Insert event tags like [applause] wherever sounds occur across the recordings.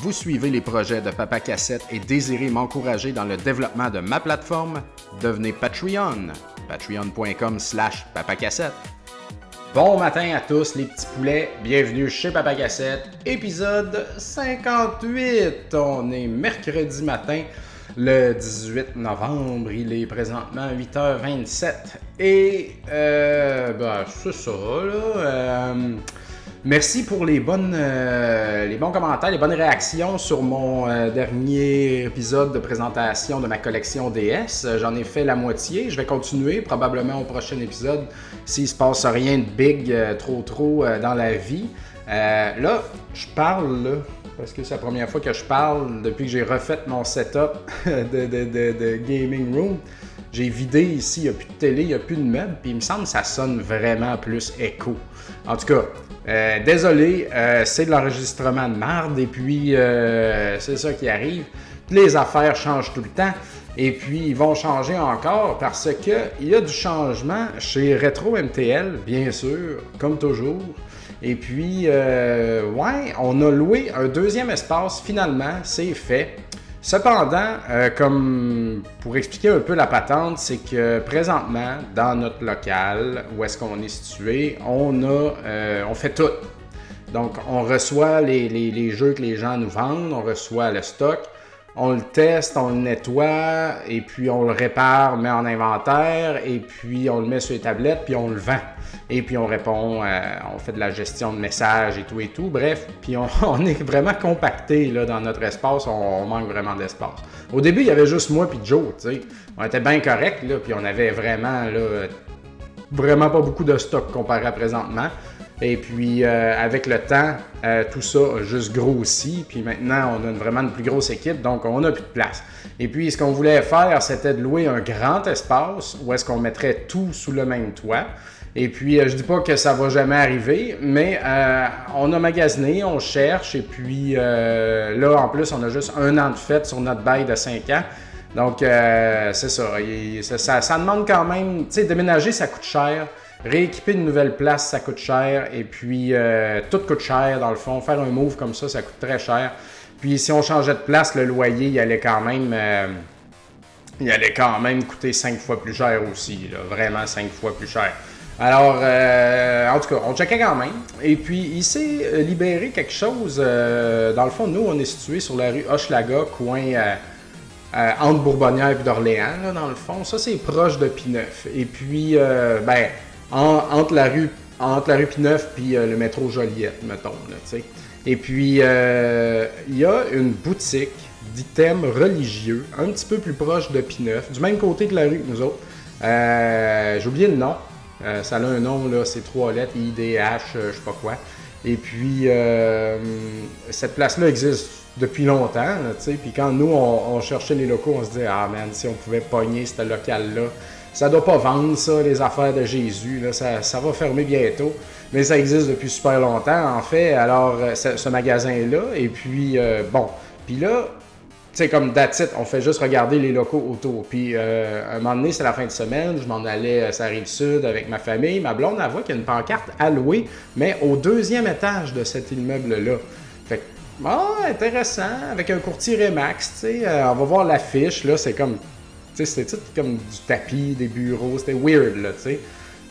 Vous suivez les projets de Papa Cassette et désirez m'encourager dans le développement de ma plateforme? Devenez Patreon. Patreon.com slash papacassette. Bon matin à tous les petits poulets, bienvenue chez Papa Cassette, épisode 58. On est mercredi matin, le 18 novembre, il est présentement 8h27. Et, euh, ben, c'est ça, là. Euh, Merci pour euh, les bons commentaires, les bonnes réactions sur mon euh, dernier épisode de présentation de ma collection DS. J'en ai fait la moitié. Je vais continuer probablement au prochain épisode s'il se passe rien de big euh, trop trop dans la vie. là, je parle parce que c'est la première fois que je parle depuis que j'ai refait mon setup [laughs] de, de gaming room. J'ai vidé ici, il n'y a plus de télé, il n'y a plus de meubles, puis il me semble que ça sonne vraiment plus écho. En tout cas, euh, désolé, euh, c'est de l'enregistrement de marde, et puis euh, c'est ça qui arrive. Les affaires changent tout le temps. Et puis, ils vont changer encore parce qu'il y a du changement chez Retro MTL, bien sûr, comme toujours. Et puis, ouais, on a loué un deuxième espace, finalement, c'est fait. Cependant, euh, comme pour expliquer un peu la patente, c'est que présentement, dans notre local, où est-ce qu'on est situé, on euh, fait tout. Donc, on reçoit les, jeux que les gens nous vendent, on reçoit le stock, on le teste, on le nettoie, et puis on le répare, met en inventaire, et puis on le met sur les tablettes, puis on le vend. Et puis on répond, euh, on fait de la gestion de messages et tout et tout. Bref, puis on, [laughs] est vraiment compacté dans notre espace, on, manque vraiment d'espace. Au début, il y avait juste moi puis Joe. On était bien correct, puis on avait vraiment, vraiment pas beaucoup de stock comparé à présentement. Et puis, euh, avec le temps, euh, tout ça a juste grossi. Puis maintenant, on a vraiment une plus grosse équipe, donc on a plus de place. Et puis, ce qu'on voulait faire, c'était de louer un grand espace où est-ce qu'on mettrait tout sous le même toit. Et puis, euh, je dis pas que ça va jamais arriver, mais on a magasiné, on cherche. Et puis, là, en plus, on a juste un an de fête sur notre bail de 5 ans. Donc, c'est ça, ça, ça. demande quand même, tu sais, déménager, ça coûte cher. Rééquiper une nouvelle place, ça coûte cher. Et puis, euh, tout coûte cher, dans le fond. Faire un move comme ça, ça coûte très cher. Puis, si on changeait de place, le loyer, il allait quand même... Euh, allait quand même coûter cinq fois plus cher aussi. vraiment cinq fois plus cher. Alors, euh, en tout cas, on checkait quand même. Et puis, il s'est libéré quelque chose. dans le fond, nous, on est situé sur la rue Hochelaga, coin entre Bourbonnière et d'Orléans, dans le fond. Ça, c'est proche de Pineuf. Et puis, ben, entre la rue entre la rue Pineuf puis euh, le métro Joliette, mettons. Là, et puis, euh, il y a une boutique d'items religieux, un petit peu plus proche de Pineuf, du même côté que la rue que nous autres. Euh, j'ai oublié le nom. ça a un nom, là, c'est trois lettres, IDH, je sais pas quoi. Et puis, cette place-là existe depuis longtemps, sais. Puis quand nous, on, on, cherchait les locaux, on se disait, ah man, si on pouvait pogner ce local-là, ça doit pas vendre, ça, les affaires de Jésus. Là. Ça, va fermer bientôt. Mais ça existe depuis super longtemps, en fait. Alors, euh, ce, magasin-là. Et puis, euh, bon. Puis là, sais, comme d'attitude, on fait juste regarder les locaux autour. Puis, euh, un moment donné, c'est la fin de semaine. Je m'en allais à sa rive sud avec ma famille. Ma blonde, elle voit qu'il y a une pancarte allouée, mais au deuxième étage de cet immeuble-là. Fait que, ah, intéressant, avec un courtier Remax, tu sais. on va voir l'affiche, là, c'est comme c'était tout comme du tapis, des bureaux, c'était weird, là, tu sais.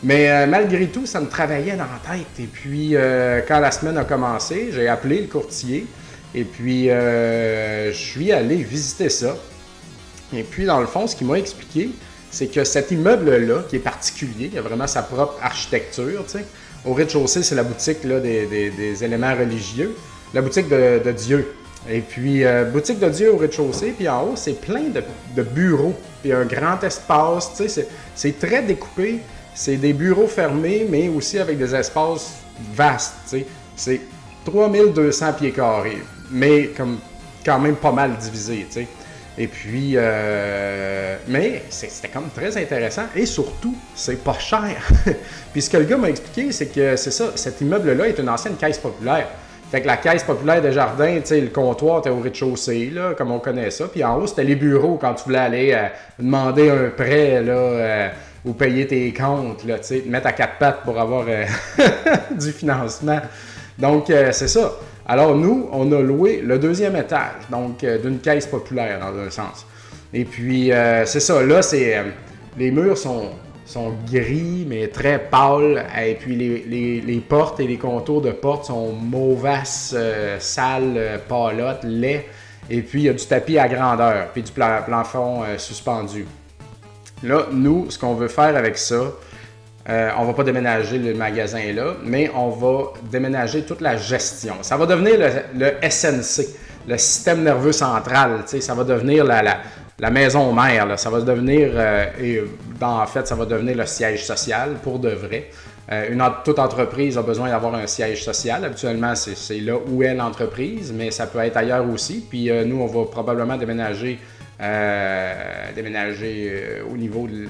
Mais euh, malgré tout, ça me travaillait dans la tête. Et puis, euh, quand la semaine a commencé, j'ai appelé le courtier. Et puis, euh, je suis allé visiter ça. Et puis, dans le fond, ce qu'il m'a expliqué, c'est que cet immeuble-là, qui est particulier, il a vraiment sa propre architecture. Au rez-de-chaussée, c'est la boutique là, des, éléments religieux, la boutique de Dieu. Et puis, boutique de Dieu au rez-de-chaussée, puis en haut, c'est plein de, bureaux, puis un grand espace, tu sais, c'est très découpé. C'est des bureaux fermés, mais aussi avec des espaces vastes, tu sais. C'est 3200 pieds carrés, mais comme quand même pas mal divisé, tu sais. Et puis, euh, mais c'était comme très intéressant et surtout, c'est pas cher. [laughs] puis ce que le gars m'a expliqué, c'est que c'est ça, cet immeuble-là est une ancienne caisse populaire. Fait que la caisse populaire des jardins, tu sais, le comptoir était au rez-de-chaussée, là, comme on connaît ça. Puis en haut, c'était les bureaux quand tu voulais aller euh, demander un prêt, là, euh, ou payer tes comptes, là, te mettre à quatre pattes pour avoir euh, [laughs] du financement. Donc, c'est ça. Alors nous, on a loué le deuxième étage, donc d'une caisse populaire dans un sens. Et puis, c'est ça, là, c'est... les murs sont, sont gris, mais très pâles. Et puis, les, portes et les contours de portes sont mauvaises, sales, pâlottes, laids. Et puis, il y a du tapis à grandeur, puis du plafond suspendu. Là, nous, ce qu'on veut faire avec ça, euh, on va pas déménager le magasin là, mais on va déménager toute la gestion. Ça va devenir le, SNC, le système nerveux central. Ça va devenir la, maison mère. Ça va devenir, euh, et en fait, ça va devenir le siège social pour de vrai. Euh, une, toute entreprise a besoin d'avoir un siège social. Habituellement, c'est là où est l'entreprise, mais ça peut être ailleurs aussi. Puis nous, on va probablement déménager, au niveau de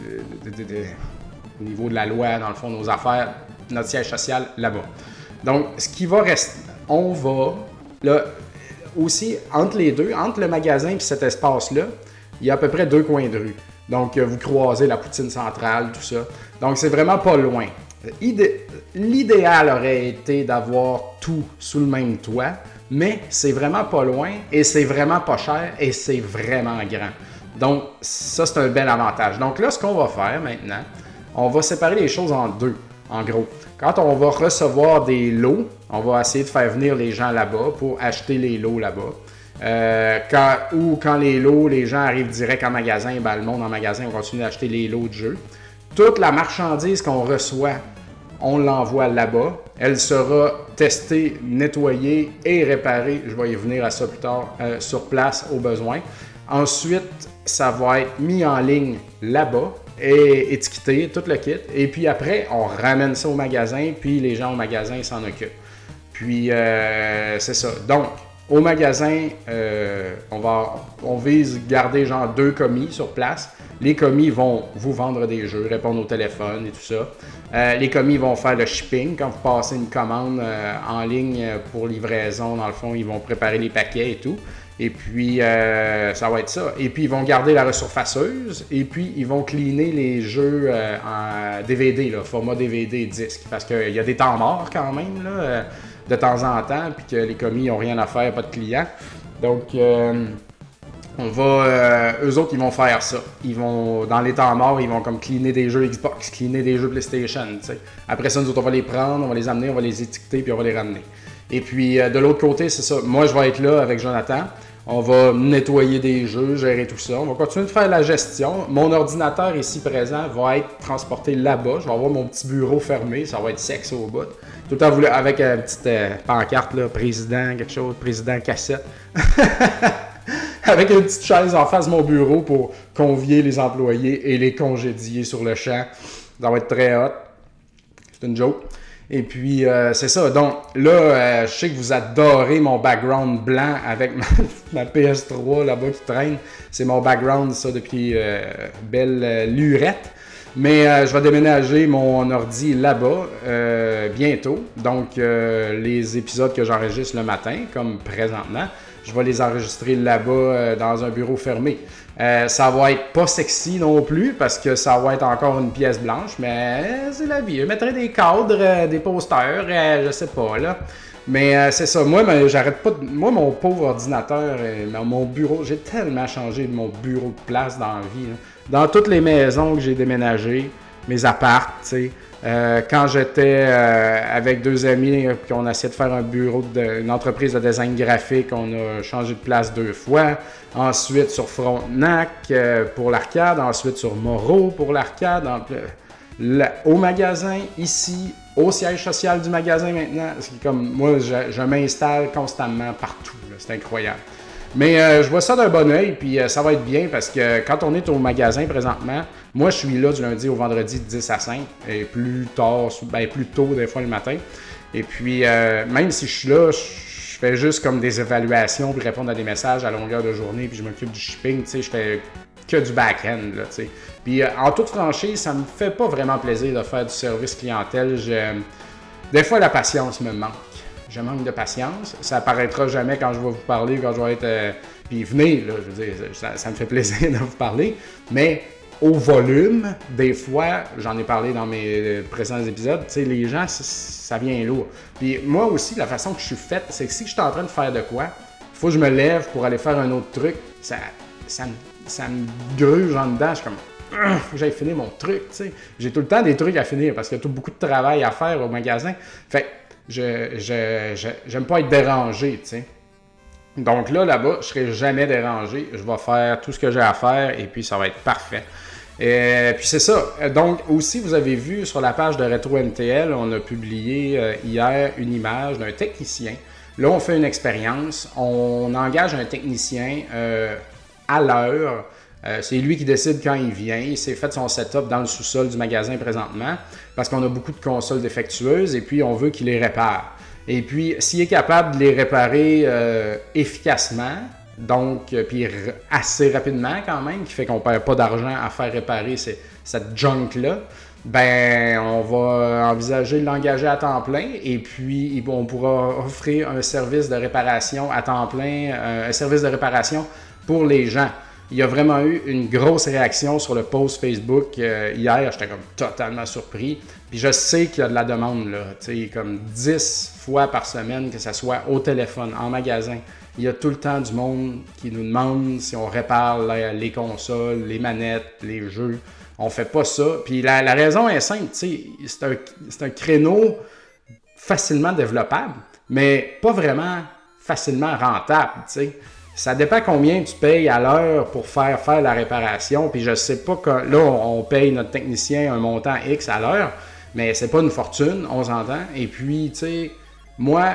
de la loi, dans le fond, nos affaires, notre siège social là-bas. Donc, ce qui va rester, on va, là, aussi, entre les deux, entre le magasin et cet espace-là, il y a à peu près deux coins de rue. Donc, euh, vous croisez la poutine centrale, tout ça. Donc, c'est vraiment pas loin. L'idéal aurait été d'avoir tout sous le même toit, mais c'est vraiment pas loin et c'est vraiment pas cher et c'est vraiment grand. Donc, ça, c'est un bel avantage. Donc là, ce qu'on va faire maintenant, on va séparer les choses en deux, en gros. Quand on va recevoir des lots, on va essayer de faire venir les gens là-bas pour acheter les lots là-bas. Euh, ou quand les lots, les gens arrivent direct en magasin, ben, le monde en magasin, on continue d'acheter les lots de jeu. Toute la marchandise qu'on reçoit, on l'envoie là-bas. Elle sera testée, nettoyée et réparée. Je vais y venir à ça plus tard, euh, sur place au besoin. Ensuite, ça va être mis en ligne là-bas et étiqueté, tout le kit. Et puis après, on ramène ça au magasin, puis les gens au magasin s'en occupent. Puis euh, c'est ça. Donc, au magasin, euh, on, va, on vise garder genre deux commis sur place. Les commis vont vous vendre des jeux, répondre au téléphone et tout ça. Euh, les commis vont faire le shipping. Quand vous passez une commande en ligne pour livraison, dans le fond, ils vont préparer les paquets et tout. Et puis, euh, ça va être ça. Et puis, ils vont garder la resurfaceuse. Et puis, ils vont cleaner les jeux euh, en DVD, format DVD disque. Parce qu'il y a des temps morts quand même, là, euh, de temps en temps. Puis que les commis n'ont rien à faire, pas de clients. Donc, on va. eux autres, ils vont faire ça. Ils vont, dans les temps morts, ils vont comme cleaner des jeux Xbox, cleaner des jeux PlayStation. Après ça, nous autres, on va les prendre, on va les amener, on va les étiqueter, puis on va les ramener. Et puis, de l'autre côté, c'est ça. Moi, je vais être là avec Jonathan. On va nettoyer des jeux, gérer tout ça. On va continuer de faire la gestion. Mon ordinateur ici présent va être transporté là-bas. Je vais avoir mon petit bureau fermé. Ça va être sexe au bout. Tout en avec une petite euh, pancarte, là, président, quelque chose, président cassette. [laughs] avec une petite chaise en face de mon bureau pour convier les employés et les congédier sur le champ. Ça va être très hot. C'est une joke. Et puis, euh, c'est ça. Donc, là, euh, je sais que vous adorez mon background blanc avec ma, [laughs] PS3 là-bas qui traîne. C'est mon background, ça, depuis euh, belle lurette. Mais je vais déménager mon ordi là-bas bientôt. Donc, les épisodes que j'enregistre le matin, comme présentement, je vais les enregistrer là-bas dans un bureau fermé. Euh, ça va être pas sexy non plus parce que ça va être encore une pièce blanche, mais c'est la vie. Je mettrai des cadres, euh, des posters, euh, je sais pas là. Mais c'est ça. Moi, j'arrête pas. Moi, mon pauvre ordinateur, mon bureau, j'ai tellement changé de mon bureau de place dans la vie. Dans toutes les maisons que j'ai déménagées, mes apparts, tu sais. Euh, quand j'étais euh, avec deux amis, puis on a essayé de faire un bureau, de, une entreprise de design graphique, on a changé de place deux fois. Ensuite sur Frontenac euh, pour l'arcade, ensuite sur Moreau pour l'arcade. au magasin, ici, au siège social du magasin maintenant. C'est comme moi, je, m'installe constamment partout. C'est incroyable. Mais je vois ça d'un bon oeil, puis ça va être bien parce que quand on est au magasin présentement, moi, je suis là du lundi au vendredi de 10 à 5 et plus tard, ben, plus tôt des fois le matin. Et puis, euh, même si je suis là, je fais juste comme des évaluations puis répondre à des messages à longueur de journée puis je m'occupe du shipping, tu sais, je fais que du back-end, là. Puis, euh, en toute franchise, ça me fait pas vraiment plaisir de faire du service clientèle. Des fois, la patience me manque. Je manque de patience. Ça apparaîtra jamais quand je vais vous parler, quand je vais être... Euh, puis venez, là, je veux dire, ça, ça me fait plaisir [laughs] de vous parler. Mais au volume, des fois, j'en ai parlé dans mes précédents épisodes, les gens, ça vient lourd. Puis moi aussi, la façon que je suis faite, c'est que si je suis en train de faire de quoi, il faut que je me lève pour aller faire un autre truc, ça, ça, ça me gruge en dedans, je suis comme, que j'aille finir mon truc, tu sais. J'ai tout le temps des trucs à finir parce qu'il y a tout beaucoup de travail à faire au magasin. Fait je, je, j'aime pas être dérangé, tu sais. Donc là, là-bas, je serai jamais dérangé. Je vais faire tout ce que j'ai à faire et puis ça va être parfait. Et puis c'est ça. Donc aussi, vous avez vu sur la page de Retro MTL, on a publié euh, hier une image d'un technicien. Là, on fait une expérience. On engage un technicien euh, à l'heure. Euh, c'est lui qui décide quand il vient. Il s'est fait son setup dans le sous-sol du magasin présentement parce qu'on a beaucoup de consoles défectueuses et puis on veut qu'il les répare. Et puis, s'il est capable de les réparer efficacement, donc, euh, puis assez rapidement quand même, qui fait qu'on perd pas d'argent à faire réparer cette junk-là, ben on va envisager de l'engager à temps plein et puis on pourra offrir un service de réparation à temps plein, euh, un service de réparation pour les gens. Il y a vraiment eu une grosse réaction sur le post Facebook euh, hier. J'étais comme totalement surpris. Puis je sais qu'il y a de la demande, là. Tu sais, comme 10 fois par semaine, que ce soit au téléphone, en magasin, il y a tout le temps du monde qui nous demande si on répare les consoles, les manettes, les jeux. On fait pas ça. Puis la, raison est simple, c'est un, un créneau facilement développable, mais pas vraiment facilement rentable. Ça dépend combien tu payes à l'heure pour faire faire la réparation. Puis je sais pas que là, on paye notre technicien un montant X à l'heure, mais c'est pas une fortune, on s'entend. Et puis, tu sais, moi,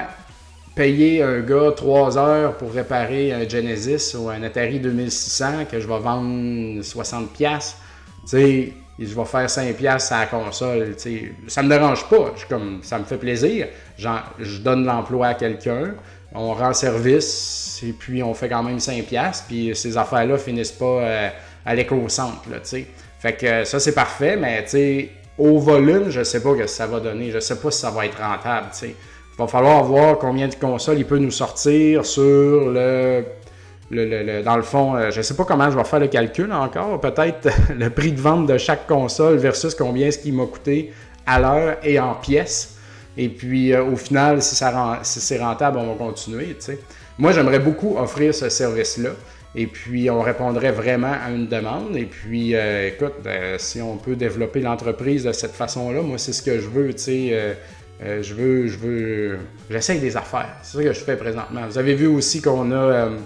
payer un gars 3 heures pour réparer un Genesis ou un Atari 2600 que je vais vendre 60$, tu sais, je vais faire 5$ à la console, tu sais, ça me dérange pas. Je, comme, ça me fait plaisir. je donne l'emploi à quelqu'un, on rend service et puis on fait quand même 5$, puis ces affaires-là finissent pas euh, à l'éco-centre, tu sais. Fait que ça, c'est parfait, mais tu sais, au volume, je sais pas ce que ça va donner. Je sais pas si ça va être rentable, tu sais. Il va falloir voir combien de consoles il peut nous sortir sur le. dans le fond, euh, je ne sais pas comment je vais faire le calcul encore. Peut-être [laughs] le prix de vente de chaque console versus combien est-ce qu'il m'a coûté à l'heure et en pièces. Et puis, euh, au final, si, c'est rentable, on va continuer. Moi, j'aimerais beaucoup offrir ce service-là. Et puis, on répondrait vraiment à une demande. Et puis, euh, écoute, si on peut développer l'entreprise de cette façon-là, moi, c'est ce que je veux. Euh, je veux, je veux, j'essaye des affaires. C'est ça que je fais présentement. Vous avez vu aussi qu'on a euh,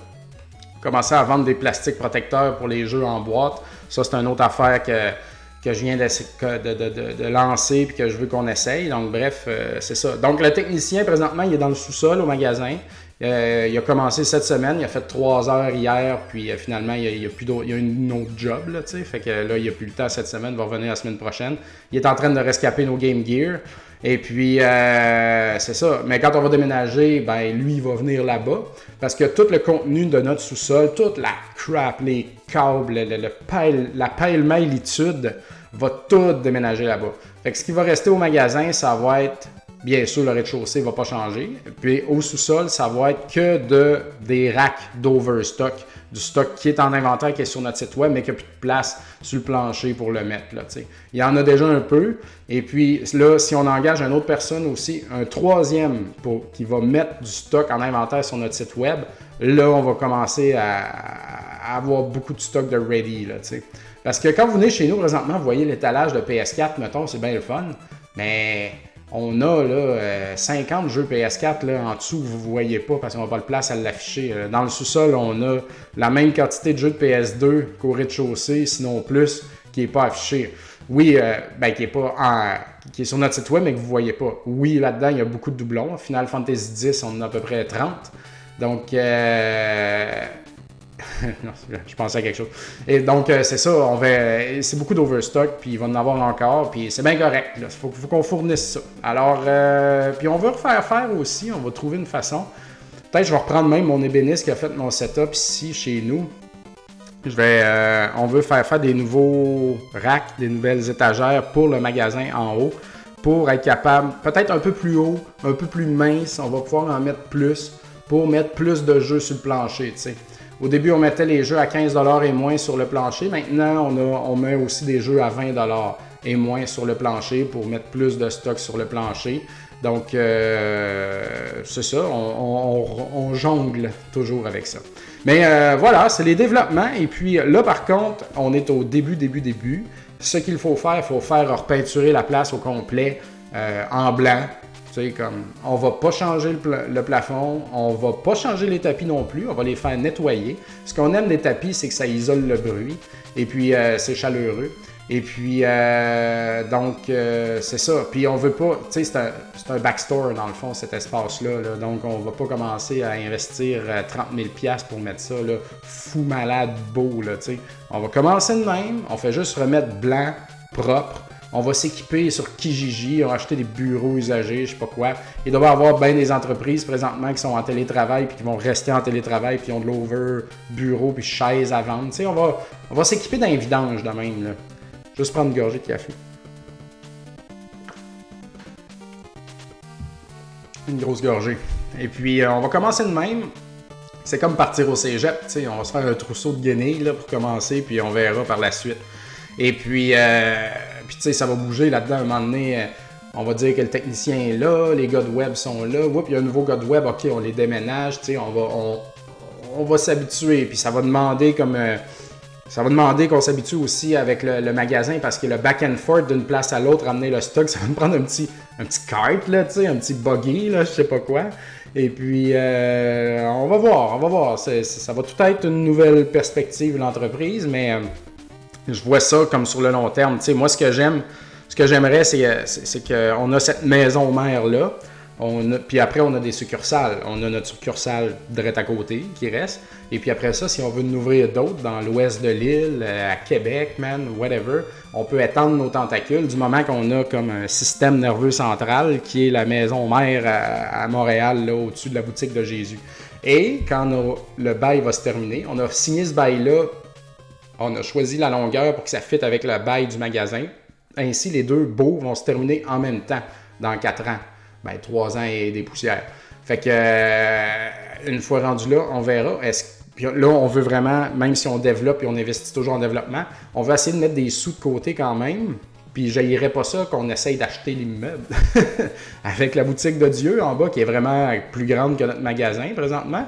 commencé à vendre des plastiques protecteurs pour les jeux en boîte. Ça, c'est une autre affaire que, que je viens de, de, lancer et que je veux qu'on essaye. Donc, bref, euh, c'est ça. Donc, le technicien, présentement, il est dans le sous-sol au magasin. Il a commencé cette semaine, il a fait trois heures hier, puis finalement, il y a, plus il a une autre job, là, tu sais. Fait que là, il a plus le temps cette semaine, il va revenir la semaine prochaine. Il est en train de rescaper nos Game Gear. Et puis, euh, c'est ça. Mais quand on va déménager, ben lui, il va venir là-bas. Parce que tout le contenu de notre sous-sol, toute la crap, les câbles, le, la pêle-mailitude, va tout déménager là-bas. Fait que ce qui va rester au magasin, ça va être, bien sûr, le rez-de-chaussée ne va pas changer. Puis au sous-sol, ça va être que de, des racks d'overstock du stock qui est en inventaire, qui est sur notre site web, mais qui n'a plus de place sur le plancher pour le mettre. Là, Il y en a déjà un peu. Et puis là, si on engage une autre personne aussi, un troisième qui va mettre du stock en inventaire sur notre site web, là, on va commencer à, avoir beaucoup de stock de ready. Là, Parce que quand vous venez chez nous présentement, vous voyez l'étalage de PS4, mettons, c'est bien le fun. Mais on a là, 50 euh, jeux PS4 là, en dessous, vous ne voyez pas parce qu'on n'a pas de place à l'afficher. Euh, dans le sous-sol, on a la même quantité de jeux de PS2 qu'au rez-de-chaussée, sinon plus, qui n'est pas affiché. Oui, euh, ben, qui est pas en, qui est sur notre site web, mais que vous ne voyez pas. Oui, là-dedans, il y a beaucoup de doublons. Final Fantasy X, on en a à peu près 30. Donc, [laughs] non, je pensais à quelque chose. Et donc, euh, c'est ça, on va, c'est beaucoup d'overstock, puis il va en avoir encore, puis c'est bien correct. Il faut, qu'on fournisse ça. Alors, euh, puis on veut refaire faire aussi, on va trouver une façon. Peut-être je vais reprendre même mon ébéniste qui a fait mon setup ici chez nous. Euh, on veut faire faire des nouveaux racks, des nouvelles étagères pour le magasin en haut, pour être capable, peut-être un peu plus haut, un peu plus mince, on va pouvoir en mettre plus pour mettre plus de jeux sur le plancher, tu sais. Au début, on mettait les jeux à 15$ et moins sur le plancher. Maintenant, on, on met aussi des jeux à 20$ et moins sur le plancher pour mettre plus de stock sur le plancher. Donc, euh, c'est ça, on, jongle toujours avec ça. Mais euh, voilà, c'est les développements. Et puis là, par contre, on est au début, début, début. Ce qu'il faut faire, il faut faire repeinturer la place au complet euh, en blanc. On va pas changer le, plafond, on va pas changer les tapis non plus, on va les faire nettoyer. Ce qu'on aime des tapis, c'est que ça isole le bruit et puis c'est chaleureux. Et puis, euh, donc, euh, c'est ça. Puis, on veut pas, tu sais, c'est un, backstore dans le fond, cet espace-là. Donc, on va pas commencer à investir 30 euh, 000 pour mettre ça, là, fou malade, beau, là. On va commencer de même. On fait juste remettre blanc, propre. On va s'équiper sur Kijiji, on va acheter des bureaux usagés, je sais pas quoi. Il doit y avoir bien des entreprises présentement qui sont en télétravail puis qui vont rester en télétravail puis qui ont de l'over bureau puis chaises à vendre. On va, s'équiper d'un vidange de même. Là. Juste prendre une gorgée de café. Une grosse gorgée. Et puis, euh, on va commencer de même. C'est comme partir au cégep, tu sais. On va se faire un trousseau de guenilles pour commencer, puis on verra par la suite. Et puis, euh, puis tu sais, ça va bouger là-dedans. Un moment donné, euh, on va dire que le technicien est là, les gars de web sont là. Oups, il y a un nouveau gars de web, ok, on les déménage, tu sais, on va, on, va s'habituer. Puis ça va demander comme. Ça va demander qu'on s'habitue aussi avec le, magasin parce que le back and forth d'une place à l'autre, ramener le stock, [laughs] ça va me prendre un petit, un petit cart, là, un petit buggy, là, je sais pas quoi. Et puis, euh, on va voir, on va voir. ça va tout être une nouvelle perspective l'entreprise, mais euh, je vois ça comme sur le long terme. moi, ce que j'aime, ce que j'aimerais, c'est qu'on a cette maison mère-là. puis après, on a des succursales. On a notre succursale direct à côté qui reste. Et puis après ça, si on veut en ouvrir d'autres dans l'ouest de l'île, euh, à Québec, man, whatever, on peut étendre nos tentacules du moment qu'on a comme un système nerveux central qui est la maison mère à, Montréal, là, au-dessus de la boutique de Jésus. Et quand le bail va se terminer, on a signé ce bail-là, on a choisi la longueur pour que ça fitte avec le bail du magasin. Ainsi, les deux beaux vont se terminer en même temps dans quatre ans. Ben, trois ans et des poussières. Fait que, euh, une fois rendu là, on verra. Puis là, on veut vraiment, même si on développe et on investit toujours en développement, on veut essayer de mettre des sous de côté quand même. Puis je pas ça qu'on essaye d'acheter l'immeuble [laughs] avec la boutique de Dieu en bas qui est vraiment plus grande que notre magasin présentement.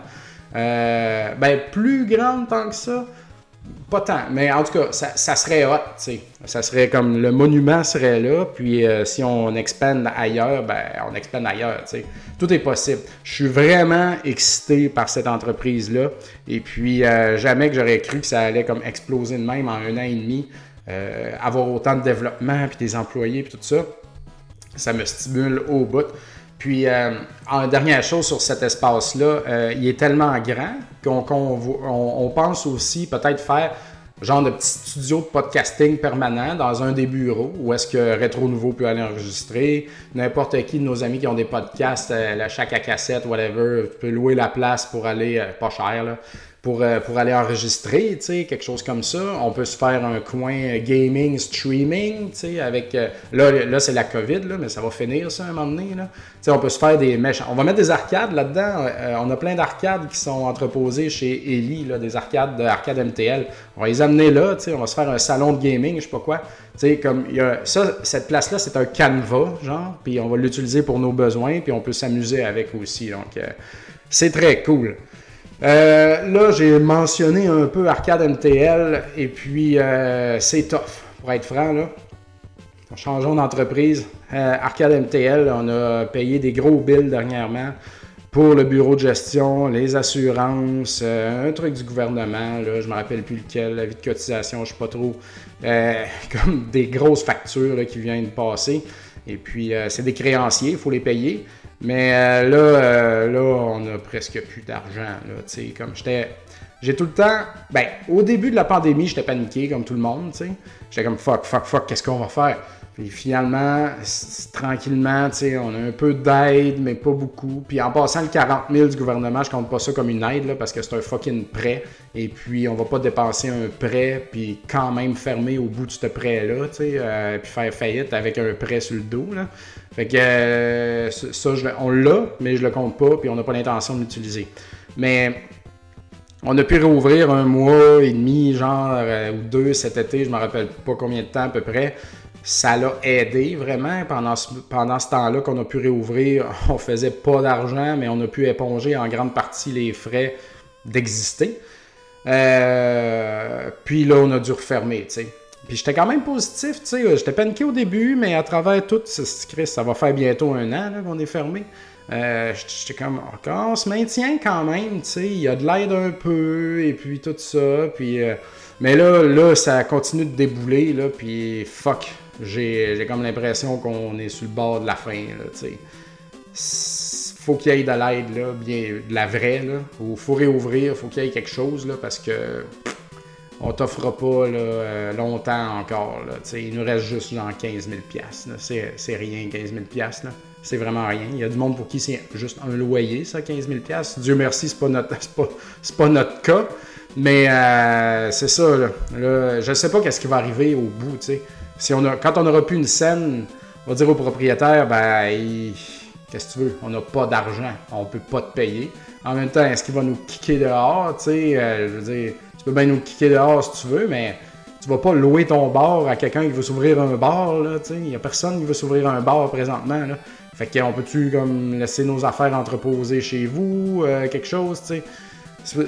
Euh, ben, plus grande tant que ça. Pas tant, mais en tout cas, ça, serait hot, tu sais. Ça serait comme le monument serait là, puis euh, si on expande ailleurs, ben on expande ailleurs, tu sais. Tout est possible. Je suis vraiment excité par cette entreprise-là, et puis euh, jamais que j'aurais cru que ça allait comme exploser de même en un an et demi, euh, avoir autant de développement, puis des employés, puis tout ça. Ça me stimule au bout. Puis, euh, en dernière chose sur cet espace-là, euh, il est tellement grand qu'on pense aussi peut-être faire genre de petit studio de podcasting permanent dans un des bureaux où est-ce que Rétro Nouveau peut aller enregistrer. N'importe qui de nos amis qui ont des podcasts, euh, la chaque à cassette, whatever, peut louer la place pour aller, pas cher, là, pour, euh, pour aller enregistrer, quelque chose comme ça. On peut se faire un coin gaming, streaming, avec... Euh, là, là c'est la COVID, là, mais ça va finir, ça, un moment donné, là. On peut se faire des mèches. On va mettre des arcades là-dedans. Euh, on a plein d'arcades qui sont entreposées chez Eli, là, des arcades de arcade MTL. On va les amener là, on va se faire un salon de gaming, je sais pas quoi. Comme, y a, ça, cette place-là, c'est un canevas, genre, puis on va l'utiliser pour nos besoins, puis on peut s'amuser avec aussi, donc... c'est très cool. Euh, là, j'ai mentionné un peu Arcade MTL et puis euh, c'est tough, pour être franc. Là. Changeons d'entreprise. Euh, Arcade MTL, on a payé des gros bills dernièrement pour le bureau de gestion, les assurances, un truc du gouvernement, là, je ne me rappelle plus lequel, la vie de cotisation, je ne sais pas trop, [laughs] comme des grosses factures qui viennent de passer. Et puis, c'est des créanciers, il faut les payer. Mais euh, là, euh, là, on a presque plus d'argent. comme j'étais. J'ai tout le temps. Ben, au début de la pandémie, j'étais paniqué comme tout le monde. J'étais comme fuck, fuck, fuck, qu'est-ce qu'on va faire? Puis finalement, tranquillement, on a un peu d'aide, mais pas beaucoup. Puis en passant le 40 000 du gouvernement, je compte pas ça comme une aide, là, parce que c'est un fucking prêt. Et puis, on va pas dépenser un prêt, puis quand même fermer au bout de ce prêt-là, euh, puis faire faillite avec un prêt sur le dos. Là. Fait que euh, ça, on l'a, mais je le compte pas, puis on n'a pas l'intention de l'utiliser. Mais on a pu réouvrir un mois et demi, genre, euh, ou deux cet été, je me rappelle pas combien de temps à peu près. Ça l'a aidé vraiment pendant ce, temps-là qu'on a pu réouvrir. [laughs] On faisait pas d'argent, mais on a pu éponger en grande partie les frais d'exister. Euh, puis là, on a dû refermer, tu sais. Puis j'étais quand même positif, tu. J'étais paniqué au début, mais à travers tout, ça va faire bientôt un an qu'on est fermé. Euh, j'étais comme, on se maintient quand même, tu sais, il y a de l'aide un peu, et puis tout ça, puis... Euh, mais là, là, ça continue de débouler, là, puis fuck, j'ai comme l'impression qu'on est sur le bord de la fin, là, tu sais. Faut qu'il y ait de l'aide, là, bien, de la vraie, là, ou faut réouvrir, faut qu'il y ait quelque chose, là, parce que on t'offrera pas là, euh, longtemps encore. Là, il nous reste juste genre 15 000 C'est rien, 15 000 là. C'est vraiment rien. Il y a du monde pour qui c'est juste un loyer, ça, 15 000 Dieu merci, c'est pas notre, [laughs] pas, pas notre cas. Mais euh, c'est ça. Là. Là, je sais pas qu'est-ce qui va arriver au bout. Si on a, quand on n'aura plus une scène, on va dire au propriétaire, ben, qu'est-ce que tu veux? On n'a pas d'argent. On peut pas te payer. En même temps, est-ce qu'il va nous kicker dehors? Euh, je veux dire, tu peux bien nous kicker dehors si tu veux, mais tu vas pas louer ton bar à quelqu'un qui veut s'ouvrir un bar. Il n'y a personne qui veut s'ouvrir un bar présentement. Là. Fait qu'on peut-tu comme laisser nos affaires entreposées chez vous, euh, quelque chose, tu sais?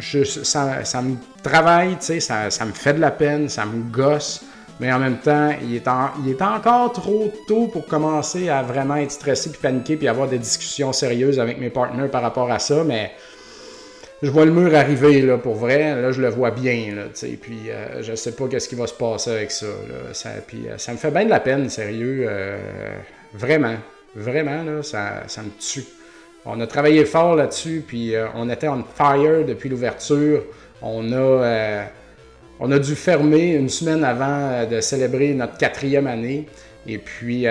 Ça, me travaille, ça, ça, me fait de la peine, ça me gosse, mais en même temps, il est, encore trop tôt pour commencer à vraiment être stressé puis paniquer puis avoir des discussions sérieuses avec mes partenaires par rapport à ça, mais je vois le mur arriver, là, pour vrai. Là, je le vois bien, là, tu sais. Puis, euh, je sais pas qu'est-ce qui va se passer avec ça, là. Ça, puis, euh, ça me fait bien de la peine, sérieux. Euh, vraiment. Vraiment, là, ça me tue. On a travaillé fort là-dessus, puis on était on fire depuis l'ouverture. On a, on a dû fermer une semaine avant de célébrer notre quatrième année. Et puis,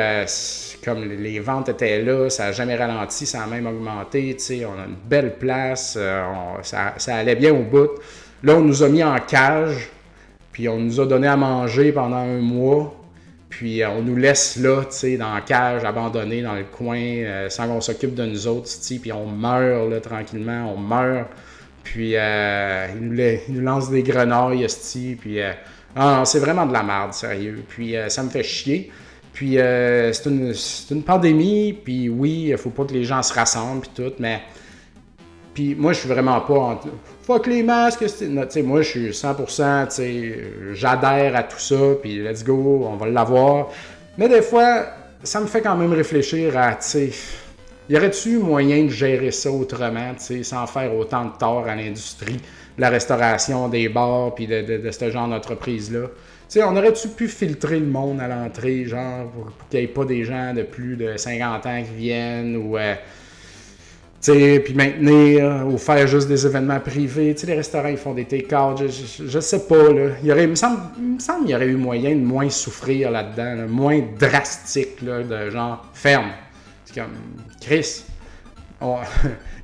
comme les ventes étaient là, ça n'a jamais ralenti, ça a même augmenté. On a une belle place, euh, ça, allait bien au bout. Là, on nous a mis en cage, puis on nous a donné à manger pendant un mois. Puis euh, on nous laisse là, dans la cage, abandonné dans le coin, euh, sans qu'on s'occupe de nous autres, puis on meurt là, tranquillement, on meurt. Puis ils, nous, lancent des grenouilles, puis ah, c'est vraiment de la merde, sérieux. Puis ça me fait chier. Puis euh, c'est une, pandémie, puis oui, il faut pas que les gens se rassemblent, puis tout, mais. Puis moi, je suis vraiment pas en. Fuck les masques, sais, moi, je suis 100%, sais, j'adhère à tout ça, puis let's go, on va l'avoir. Mais des fois, ça me fait quand même réfléchir à, tu y aurait-tu moyen de gérer ça autrement, tu sans faire autant de tort à l'industrie, la restauration, des bars, puis de, de ce genre d'entreprise-là? sais, on aurait-tu pu filtrer le monde à l'entrée, genre, pour, qu'il n'y ait pas des gens de plus de 50 ans qui viennent, ou, euh, puis maintenir, ou faire juste des événements privés. Les restaurants, ils font des take-out, je, je, sais pas, là. Il, y aurait, me semble, qu'il y aurait eu moyen de moins souffrir là-dedans, moins drastique, là, de genre, ferme. C'est comme, Chris, [laughs]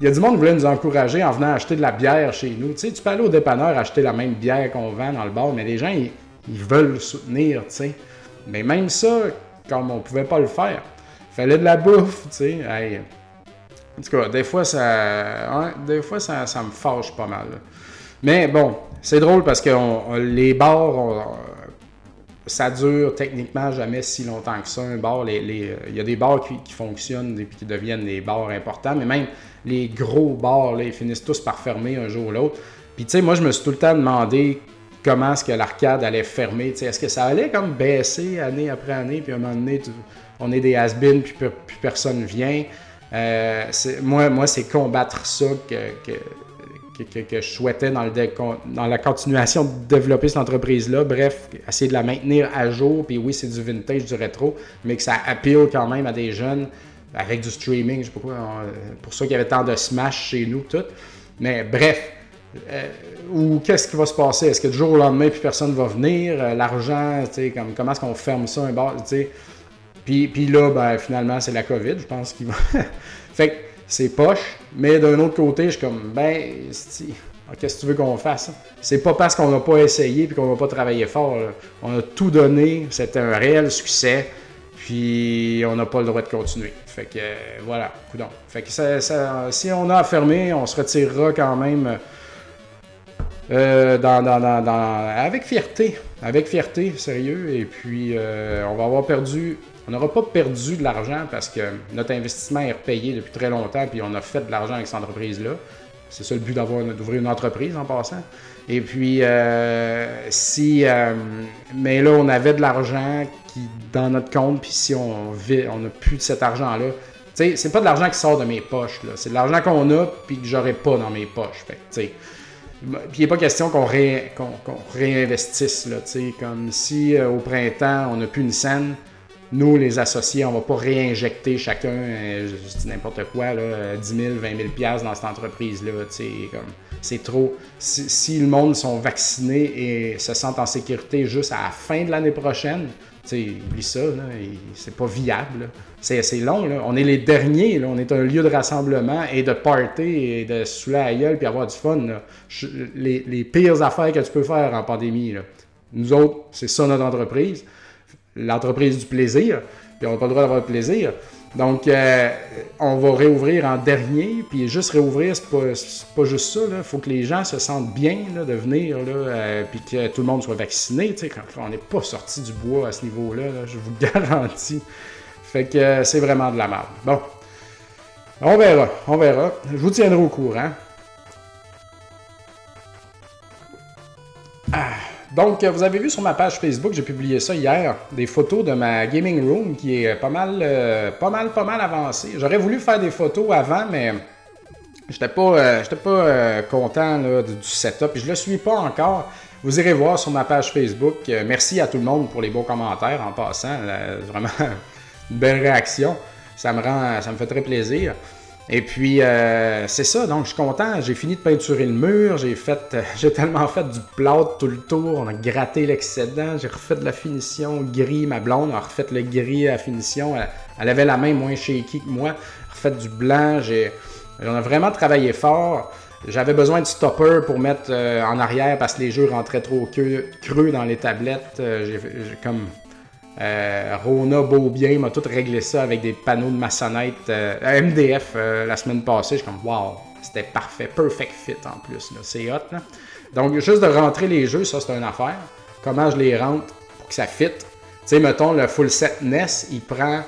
il y a du monde qui voulait nous encourager en venant acheter de la bière chez nous. Tu peux aller au dépanneur acheter la même bière qu'on vend dans le bar, mais les gens, ils, veulent soutenir, tu sais. Mais même ça, comme on pouvait pas le faire, il fallait de la bouffe, tu sais. En tout cas, des fois, ça, des fois ça, ça, me fâche pas mal. Mais bon, c'est drôle parce que les bars, ça dure techniquement jamais si longtemps que ça. Bar, il y a des bars qui, fonctionnent et qui deviennent des bars importants, mais même les gros bars, ils finissent tous par fermer un jour ou l'autre. Puis tu sais, moi, je me suis tout le temps demandé comment est-ce que l'arcade allait fermer. Est-ce que ça allait comme baisser année après année, puis à un moment donné, on est des has puis, puis, personne vient. Euh, moi, c'est combattre ça que, je souhaitais dans, la continuation de développer cette entreprise-là. Bref, essayer de la maintenir à jour. Puis oui, c'est du vintage, du rétro, mais que ça appeal quand même à des jeunes avec du streaming. Je sais pas quoi, pour ça qu'il y avait tant de Smash chez nous, tout. Mais bref, euh, ou qu'est-ce qui va se passer? Est-ce que du jour au lendemain, puis personne va venir? Euh, l'argent, comme, comment est-ce qu'on ferme ça, un bar? Puis, puis là, ben, finalement, c'est la COVID, je pense qu'il va. [laughs] fait que c'est poche, mais d'un autre côté, je suis comme, ben, qu'est-ce que tu veux qu'on fasse? C'est pas parce qu'on n'a pas essayé puis qu'on va pas travailler fort. On a tout donné, c'était un réel succès, puis on n'a pas le droit de continuer. Fait que voilà, coudon. Fait que si on a à fermer, on se retirera quand même dans, avec fierté. Avec fierté, sérieux. Et puis, on va avoir perdu on n'aura pas perdu de l'argent parce que notre investissement est repayé depuis très longtemps, puis on a fait de l'argent avec cette entreprise-là. C'est ça le but d'avoir d'ouvrir une entreprise en passant. Et puis, euh, si. Euh, mais là, on avait de l'argent qui dans notre compte, puis si on vit, on n'a plus de cet argent-là. Tu sais, c'est pas de l'argent qui sort de mes poches, là. C'est de l'argent qu'on a, puis que j'aurais pas dans mes poches. Fait tu sais. Puis il n'est pas question qu'on réinvestisse, là. Comme si euh, au printemps, on n'a plus une scène nous, les associés, on va pas réinjecter chacun, euh, je, dis n'importe quoi, là, 10 000, 20 000 dans cette entreprise-là. C'est trop. Si, le monde sont vaccinés et se sentent en sécurité juste à la fin de l'année prochaine, oublie ça, c'est pas viable. C'est assez long. Là. On est les derniers. On est un lieu de rassemblement et de party et de sous la gueule puis avoir du fun. les, pires affaires que tu peux faire en pandémie. Nous autres, c'est ça notre entreprise l'entreprise du plaisir, puis on n'a pas le droit d'avoir le plaisir. Donc, euh, on va réouvrir en dernier, puis juste réouvrir, c'est pas, pas juste ça. Il faut que les gens se sentent bien de venir, euh, puis que tout le monde soit vacciné. On n'est pas sorti du bois à ce niveau-là, je vous [laughs] garantis. Fait que euh, c'est vraiment de la merde. Bon, on verra, on verra. Je vous tiendrai au courant. Ah. Donc, vous avez vu sur ma page Facebook, j'ai publié ça hier, des photos de ma gaming room qui est pas mal, euh, pas mal, pas mal avancée. J'aurais voulu faire des photos avant, mais j'étais pas, euh, pas euh, content du setup. Je le suis pas encore. Vous irez voir sur ma page Facebook. merci à tout le monde pour les beaux commentaires en passant. vraiment [laughs] une belle réaction. Ça me rend, ça me fait très plaisir. Et puis, euh, c'est ça, donc je suis content. J'ai fini de peinturer le mur. J'ai fait, [laughs] j'ai tellement fait du plâtre tout le tour. On a gratté l'excédent. J'ai refait de la finition gris. Ma blonde a refait le gris à la finition. Elle, avait la main moins shaky que moi. Refait du blanc. J'ai, on a vraiment travaillé fort. J'avais besoin de stopper pour mettre euh, en arrière parce que les jeux rentraient trop creux, dans les tablettes. Euh, j'ai, comme euh, Rona Beaubien m'a tout réglé ça avec des panneaux de maçonnette euh, MDF euh, la semaine passée. Je suis comme, wow, c'était parfait, perfect fit en plus. C'est hot. Donc, juste de rentrer les jeux, ça c'est une affaire. Comment je les rentre pour que ça fit? Tu sais, mettons, le full set NES, il prend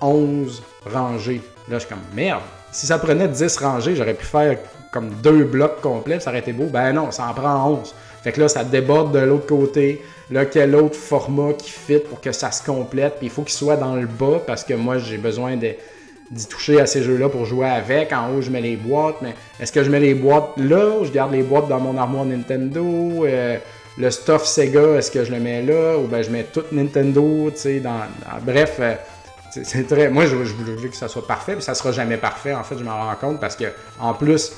11 rangées. Là, je suis comme, merde. Si ça prenait 10 rangées, j'aurais pu faire comme deux blocs complets, ça aurait été beau. Ben non, ça en prend 11. Fait que là, ça déborde de l'autre côté. Là, quel autre format qui fit pour que ça se complète? Puis il faut qu'il soit dans le bas parce que moi, j'ai besoin d'y toucher à ces jeux-là pour jouer avec. En haut, je mets les boîtes. Mais est-ce que je mets les boîtes là ou je garde les boîtes dans mon armoire Nintendo? Euh, le stuff Sega, est-ce que je le mets là? Ou ben je mets tout Nintendo, tu sais, dans, Bref, euh, c'est très... Moi, je, je voulais que ça soit parfait, puis ça sera jamais parfait, en fait, je m'en rends compte, parce que en plus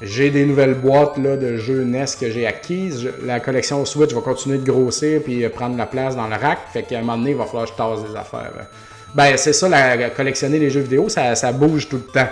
j'ai des nouvelles boîtes là, de jeux NES que j'ai acquises. la collection Switch va continuer de grossir puis euh, prendre la place dans le rack. Fait qu'à un moment donné, il va falloir que je tasse des affaires. Ben, c'est ça, la, collectionner les jeux vidéo, ça, ça, bouge tout le temps.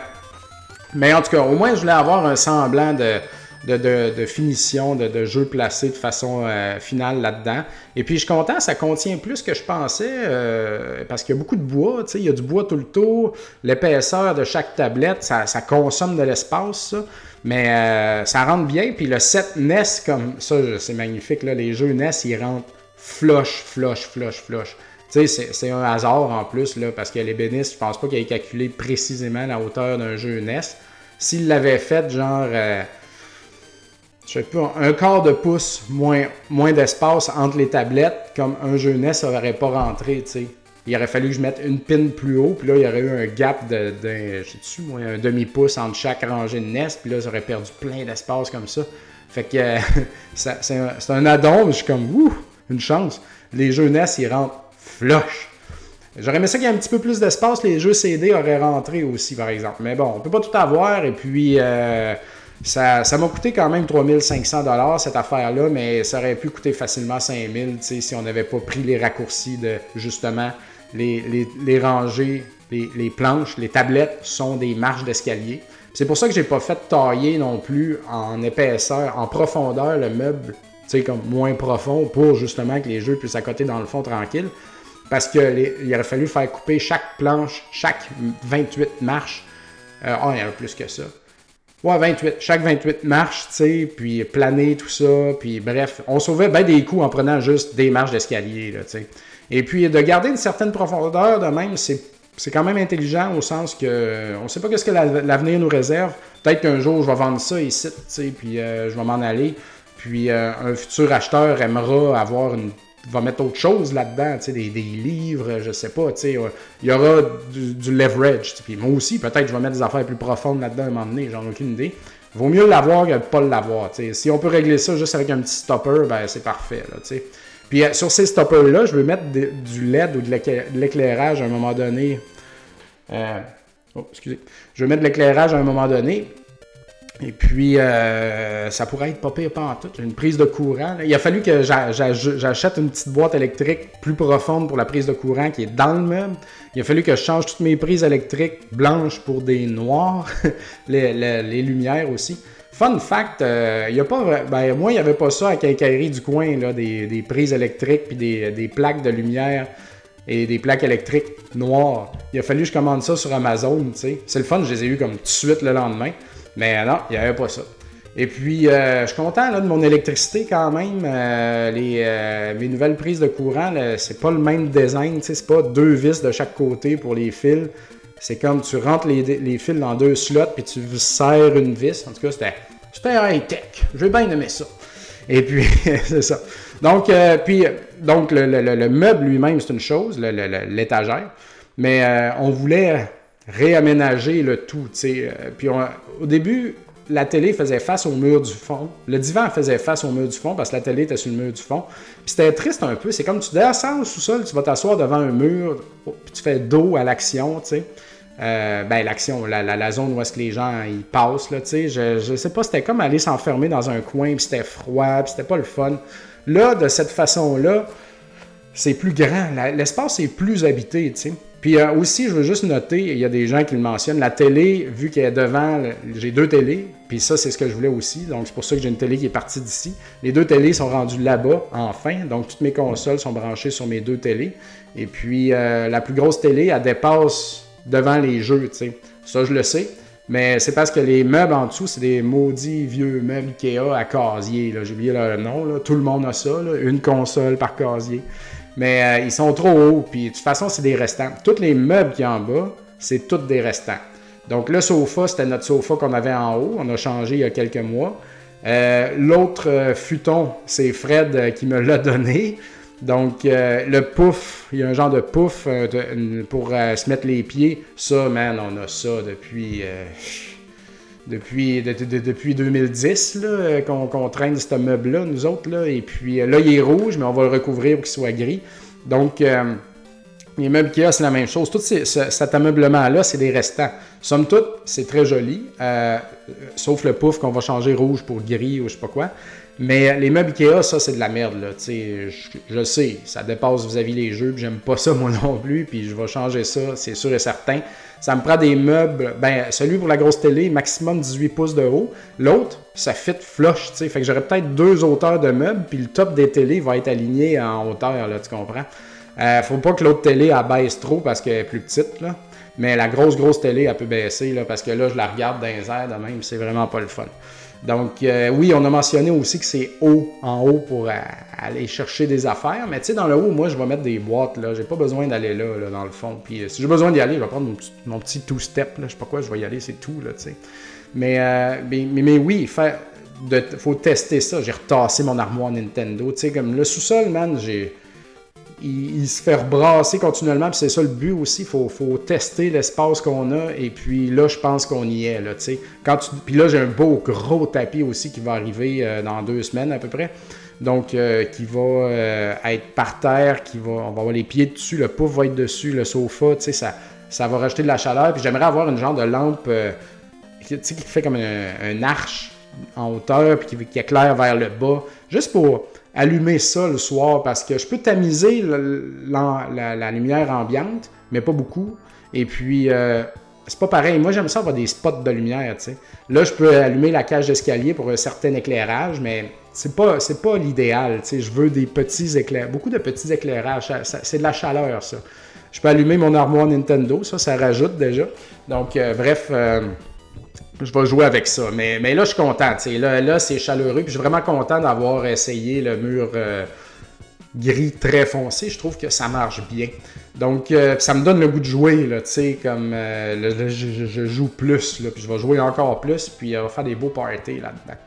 Mais en tout cas, au moins, je voulais avoir un semblant de, de, finition, de, jeu placé de façon euh, finale là-dedans. Et puis, je suis content, ça contient plus que je pensais euh, parce qu'il y a beaucoup de bois. Il y a du bois tout le tour. L'épaisseur de chaque tablette, ça, consomme de l'espace. Ça. Mais euh, ça rentre bien. Puis le set NES, comme ça, c'est magnifique. Là, les jeux NES, ils rentrent flush, flush, flush, flush. Tu sais, c'est un hasard en plus, là, parce que l'ébéniste, je pense pas qu'il ait calculé précisément la hauteur d'un jeu NES. S'il l'avait fait, genre, je sais un quart de pouce moins, d'espace entre les tablettes, comme un jeu NES, ça n'aurait pas rentré, tu sais il aurait fallu que je mette une pin plus haut, puis là, il y aurait eu un gap de, de moi, un demi-pouce entre chaque rangée de NES, puis là, j'aurais perdu plein d'espace comme ça. Fait que [laughs] c'est un, un addon, je suis comme, ouh, une chance. Les jeux NES, ils rentrent flush. J'aurais aimé ça qu'il y ait un petit peu plus d'espace, les jeux CD auraient rentré aussi, par exemple. Mais bon, on peut pas tout avoir, et puis... Euh, ça, m'a coûté quand même 3500 cette affaire-là, mais ça aurait pu coûter facilement 5000 si on n'avait pas pris les raccourcis de justement les, les, rangées, les, planches, les tablettes sont des marches d'escalier. C'est pour ça que j'ai pas fait tailler non plus en épaisseur, en profondeur le meuble, comme moins profond pour justement que les jeux puissent accoter dans le fond tranquille. parce qu'il aurait fallu faire couper chaque planche, chaque 28 marches. Euh, oh, il y en a plus que ça. Ouais, 28. Chaque 28 marches, tu sais, puis planer, tout ça. Puis bref, on sauvait bien des coups en prenant juste des marches d'escalier, tu sais. Et puis de garder une certaine profondeur de même, c'est c'est quand même intelligent au sens que on sait pas qu'est-ce que l'avenir nous réserve. Peut-être qu'un jour je vais vendre ça ici, puis euh, je vais m'en aller. Puis euh, un futur acheteur aimera avoir une va mettre autre chose là-dedans, sais, des, livres, je sais pas, sais, il y aura du, leverage. Puis moi aussi, peut-être je vais mettre des affaires plus profondes là-dedans à un moment donné, j'en ai aucune idée. Vaut mieux l'avoir que de pas l'avoir. Si on peut régler ça juste avec un petit stopper, ben c'est parfait. Puis euh, sur ces stoppers-là, je veux mettre du LED ou de l'éclairage à un moment donné. Euh, oh, excusez. Je veux mettre de l'éclairage à un moment donné. Et puis, euh, ça pourrait être pas pire pas en tout. Une prise de courant. Il a fallu que j'achète une petite boîte électrique plus profonde pour la prise de courant qui est dans le meuble. Il a fallu que je change toutes mes prises électriques blanches pour des noirs. [laughs] les lumières aussi. Fun fact, euh, il y a pas ben, moi, il n'y avait pas ça à Quincaillerie du coin, des, prises électriques puis des, plaques de lumière et des plaques électriques noires. Il a fallu que je commande ça sur Amazon, tu sais. C'est le fun, je les ai eu comme tout de suite le lendemain. Mais non, il n'y avait pas ça. Et puis, euh, je suis content là, de mon électricité quand même. Euh, les, mes nouvelles prises de courant, c'est pas le même design. C'est pas deux vis de chaque côté pour les fils. C'est comme tu rentres les, fils dans deux slots puis tu serres une vis. En tout cas, c'était, c'était high-tech. J'ai bien aimé ça. Et puis, [laughs] c'est ça. Donc, euh, puis, donc le, meuble lui-même, c'est une chose, l'étagère. Mais euh, on voulait réaménager le tout. sais. Euh, puis au début, la télé faisait face au mur du fond. Le divan faisait face au mur du fond parce que la télé était sur le mur du fond. Puis c'était triste un peu. C'est comme tu descends au sous-sol, tu vas t'asseoir devant un mur, puis tu fais dos à l'action, tu sais. Euh, ben, l'action, la, zone où est-ce que les gens ils passent, tu sais. Je, je sais pas, c'était comme aller s'enfermer dans un coin, puis c'était froid, puis c'était pas le fun. Là, de cette façon-là, c'est plus grand. L'espace est plus habité, tu sais. Puis euh, aussi, je veux juste noter, il y a des gens qui le mentionnent, la télé, vu qu'elle est devant, j'ai deux télés, puis ça, c'est ce que je voulais aussi. Donc, c'est pour ça que j'ai une télé qui est partie d'ici. Les deux télés sont rendues là-bas, enfin. Donc, toutes mes consoles sont branchées sur mes deux télés. Et puis, euh, la plus grosse télé, elle dépasse devant les jeux, tu sais. Ça, je le sais. Mais c'est parce que les meubles en dessous, c'est des maudits vieux meubles Ikea à casier. J'ai oublié leur nom. Là. Tout le monde a ça, une console par casier. Mais euh, ils sont trop hauts. Puis de toute façon, c'est des restants. Tous les meubles qui y en bas, c'est tous des restants. Donc le sofa, c'était notre sofa qu'on avait en haut. On a changé il y a quelques mois. Euh, l'autre euh, futon, c'est Fred qui me l'a donné. Donc, le pouf, il y a un genre de pouf pour se mettre les pieds. Ça, man, on a ça depuis depuis, depuis 2010 qu'on traîne ce meuble-là, nous autres. Là, et puis là, il est rouge, mais on va le recouvrir pour qu'il soit gris. Donc, euh, les meubles qu'il y a, c'est la même chose. Tout cet ameublement-là, c'est des restants. Somme toute, c'est très joli, euh, sauf le pouf qu'on va changer rouge pour gris ou je sais pas quoi. Mais les meubles Ikea, ça, c'est de la merde. Là. Je, je sais, ça dépasse vis-à-vis les jeux, puis j'aime pas ça moi non plus, puis je vais changer ça, c'est sûr et certain. Ça me prend des meubles, ben celui pour la grosse télé, maximum 18 pouces de haut. L'autre, ça fit flush, tu sais. Fait que j'aurais peut-être deux hauteurs de meubles, puis le top des télés va être aligné en hauteur, là, tu comprends? Euh, faut pas que l'autre télé abaisse trop parce qu'elle est plus petite. Mais la grosse, grosse télé, elle peut baisser, là, parce que là, je la regarde dans les de même, c'est vraiment pas le fun. Donc, euh, oui, on a mentionné aussi que c'est haut, en haut pour euh, aller chercher des affaires. Mais tu sais, dans le haut, moi, je vais mettre des boîtes. là. J'ai pas besoin d'aller là, dans le fond. Puis euh, si j'ai besoin d'y aller, je vais prendre mon, petit two-step. Je sais pas quoi, je vais y aller, c'est tout, là, tu sais. Mais, mais, mais, oui, il faut tester ça. J'ai retassé mon armoire Nintendo. Tu sais, comme le sous-sol, man, j'ai il, se fait rebrasser continuellement, c'est ça le but aussi. Il faut, tester l'espace qu'on a, et puis là, je pense qu'on y est. Là. Puis là, j'ai un beau gros tapis aussi qui va arriver euh, dans deux semaines à peu près. Donc, euh, qui va euh, être par terre, qui va, on va avoir les pieds dessus, le pouf va être dessus, le sofa, tu sais, ça, ça va rajouter de la chaleur. Puis j'aimerais avoir une genre de lampe qui, qui fait comme un, arche en hauteur, puis qui, qui éclaire vers le bas, juste pour allumer ça le soir parce que je peux tamiser la, lumière ambiante, mais pas beaucoup. Et puis, euh, c'est pas pareil. Moi, j'aime ça avoir des spots de lumière, tu sais. Là, je peux allumer la cage d'escalier pour un certain éclairage, mais c'est pas, pas l'idéal. Je veux des petits éclairages, beaucoup de petits éclairages. c'est de la chaleur, ça. Je peux allumer mon armoire Nintendo, ça, ça rajoute déjà. Donc, euh, bref, euh, je vais jouer avec ça. Mais, mais là, je suis content. Là, là c'est chaleureux. Je suis vraiment content d'avoir essayé le mur euh, gris très foncé. Je trouve que ça marche bien. Donc, ça me donne le goût de jouer. Là, comme je, joue plus. Puis je vais jouer encore plus. Puis on va faire des beaux parties là-dedans.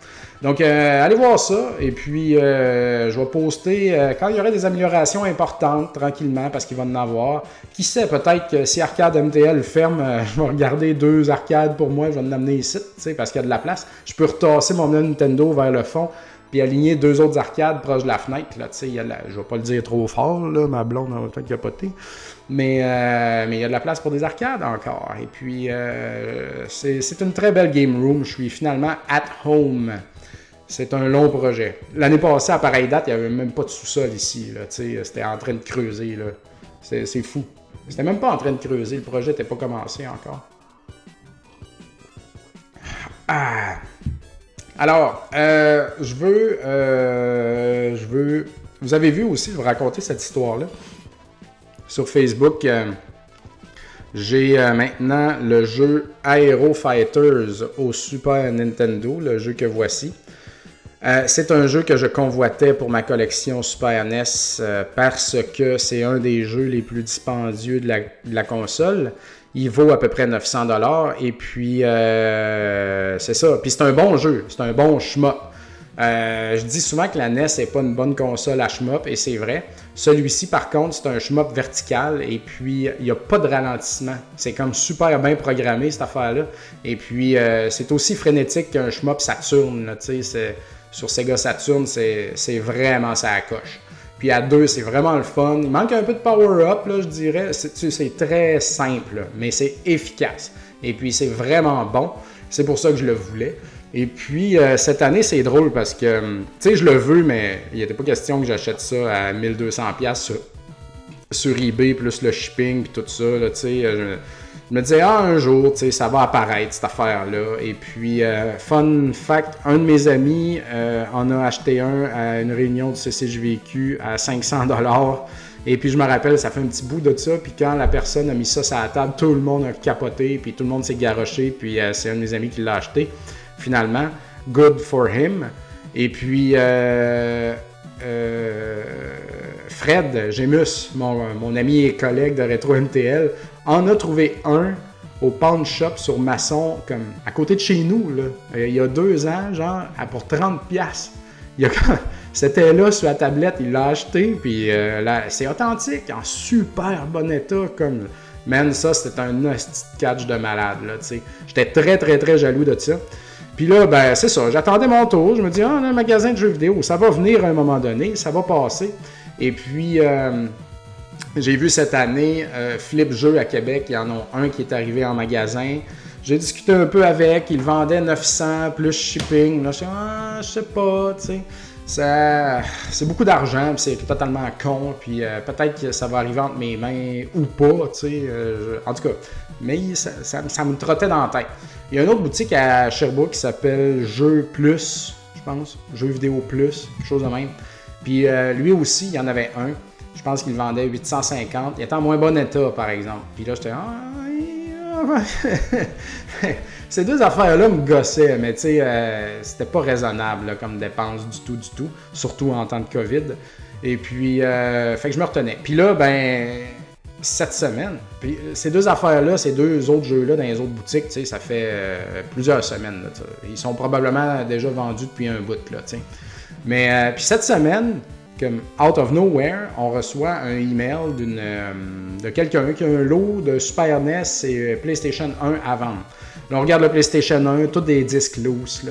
Donc, euh, allez voir ça. Et puis, euh, je vais poster euh, quand il y aurait des améliorations importantes, tranquillement, parce qu'il va en avoir. Qui sait, peut-être que si Arcade MTL ferme, je vais regarder deux arcades pour moi, je vais en amener ici, parce qu'il y a de la place. Je peux retasser mon Nintendo vers le fond, puis aligner deux autres arcades proches de la fenêtre. Là, il a vais pas le dire trop fort, là, ma blonde va peut-être capoter. Mais, mais il y a de la place pour des arcades encore. Et puis, c'est une très belle game room. Je suis finalement at home. C'est un long projet. L'année passée, à pareille date, il n'y avait même pas de sous-sol ici. C'était en train de creuser. C'est fou. C'était même pas en train de creuser. Le projet n'était pas commencé encore. Ah. Alors, euh, je veux. Euh, je veux. Vous avez vu aussi, je vais raconter cette histoire-là. Sur Facebook, euh, j'ai maintenant le jeu Aero Fighters au Super Nintendo, le jeu que voici. C'est un jeu que je convoitais pour ma collection Super NES parce que c'est un des jeux les plus dispendieux de la, console. Il vaut à peu près 900 dollars et puis euh, c'est ça. Puis c'est un bon jeu, c'est un bon shmup. je dis souvent que la NES n'est pas une bonne console à shmup et c'est vrai. Celui-ci par contre c'est un shmup vertical et puis il n'y a pas de ralentissement. C'est comme super bien programmé cette affaire-là. Et puis c'est aussi frénétique qu'un shmup Saturn. Sur Sega Saturn, c'est vraiment ça coche. Puis à deux, c'est vraiment le fun. Il manque un peu de power-up, je dirais. C'est très simple, mais c'est efficace. Et puis c'est vraiment bon. C'est pour ça que je le voulais. Et puis euh, cette année, c'est drôle parce que, tu sais, je le veux, mais il n'était pas question que j'achète ça à 1200$ sur, sur eBay, plus le shipping, puis tout ça. tu sais. Je me disais, ah, un jour, tu sais, ça va apparaître, cette affaire-là. Et puis, euh, fun fact, un de mes amis euh, en a acheté un à une réunion du CCJVQ à 500 Et puis, je me rappelle, ça fait un petit bout de ça. Puis, quand la personne a mis ça sur la table, tout le monde a capoté. Puis, tout le monde s'est garoché. Puis, euh, c'est un de mes amis qui l'a acheté, finalement. Good for him. Et puis, Fred Gemus, mon, mon, ami et collègue de Retro MTL, en a trouvé un au pawn shop sur Masson, comme à côté de chez nous, euh, il y a deux ans, genre, pour 30 pièces. C'était là sur la tablette, il l'a acheté, puis euh, c'est authentique, en super bon état, comme... Man, ça, c'était un petit catch de malade, là, tu sais. J'étais très, très, très jaloux de ça. Puis là, ben, c'est ça, j'attendais mon tour, je me dis, ah, un magasin de jeux vidéo, ça va venir à un moment donné, ça va passer. Et puis... Euh, j'ai vu cette année euh, Flip Jeux à Québec, il y en a un qui est arrivé en magasin. J'ai discuté un peu avec, il vendait 900 plus shipping. Là, je ah, je sais pas, tu sais. Ça, c'est beaucoup d'argent, c'est totalement con, puis euh, peut-être que ça va arriver entre mes mains ou pas, tu sais. Euh, en tout cas, mais ça, ça, me trottait dans la tête. Il y a une autre boutique à Sherbrooke qui s'appelle Jeux Plus, je pense, Jeux Vidéo Plus, quelque chose de même. Puis lui aussi, il y en avait un. Je pense qu'il vendait 850. Il était en moins bon état, par exemple. Puis là, j'étais. Ah, [laughs] Ces deux affaires-là me gossaient, mais tu sais, euh, c'était pas raisonnable comme dépense du tout, du tout, surtout en temps de COVID. Et puis, euh, fait que je me retenais. Puis là, ben, cette semaine, puis ces deux affaires-là, ces deux autres jeux-là dans les autres boutiques, tu sais, ça fait euh, plusieurs semaines. Ils sont probablement déjà vendus depuis un bout, là, tu sais. Mais, puis cette semaine, comme out of nowhere, on reçoit un email d'une, euh, de quelqu'un qui a un lot de Super NES et euh, PlayStation 1 à vendre. Là, on regarde le PlayStation 1, tous des disques loose,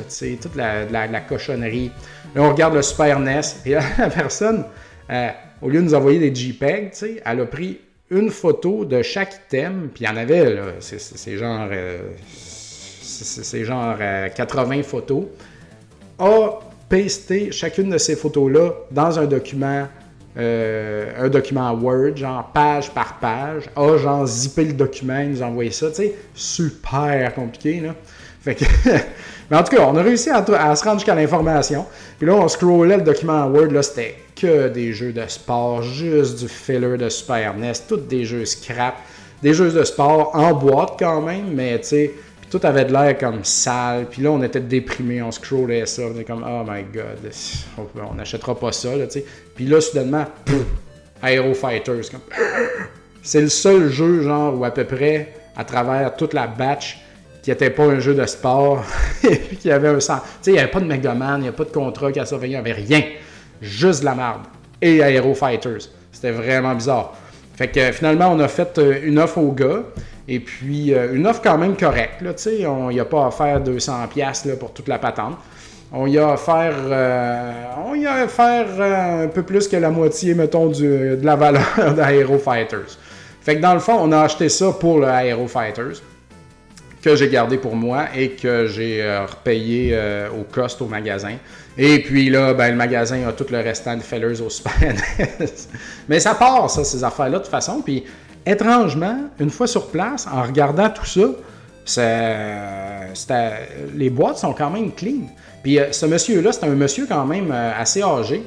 toute la, cochonnerie. Là, on regarde le Super NES, et [laughs] la personne, euh, au lieu de nous envoyer des JPEG, elle a pris une photo de chaque item, puis il y en avait, là, c'est, genre, c'est, genre 80 photos, a pasté chacune de ces photos-là dans un document euh, un document Word, genre page par page. A, genre zipper le document, nous envoyer ça, tu sais, super compliqué, là. Fait que, [laughs] mais en tout cas, on a réussi à, se rendre jusqu'à l'information. Puis là, on scrollait le document Word, là, c'était que des jeux de sport, juste du filler de Super NES, tous des jeux scrap, des jeux de sport en boîte quand même, mais tu sais, tout avait de l'air comme sale. Puis là, on était déprimés, on scrollait ça. On était comme, oh my god, on n'achètera pas ça, là. Puis là, soudainement, Aero Fighters. [laughs] C'est le seul jeu, genre, où à peu près, à travers toute la batch, qui n'était pas un jeu de sport, [laughs] et puis qui avait un sens. Tu sais, il n'y avait pas de Megaman, il n'y avait pas de contrat qui a surveillé, il n'y avait rien. Juste de la merde. Et Aero Fighters. C'était vraiment bizarre. Fait que finalement, on a fait euh, une offre au gars. Et puis, euh, une offre quand même correcte. Là, on n'y a pas faire 200$ là, pour toute la patente. On y a offert, euh, on y a offert euh, un peu plus que la moitié, mettons, de la valeur [laughs] d'Aero Fighters. Fait que dans le fond, on a acheté ça pour le Aero Fighters, que j'ai gardé pour moi et que j'ai repayé au cost au magasin. Et puis là, ben, le magasin a tout le restant de fellers au Super Mais ça part, ça, ces affaires-là, de toute façon. Puis étrangement, une fois sur place, en regardant tout ça, les boîtes sont quand même clean. Puis euh, ce monsieur-là, c'est un monsieur quand même euh, assez âgé,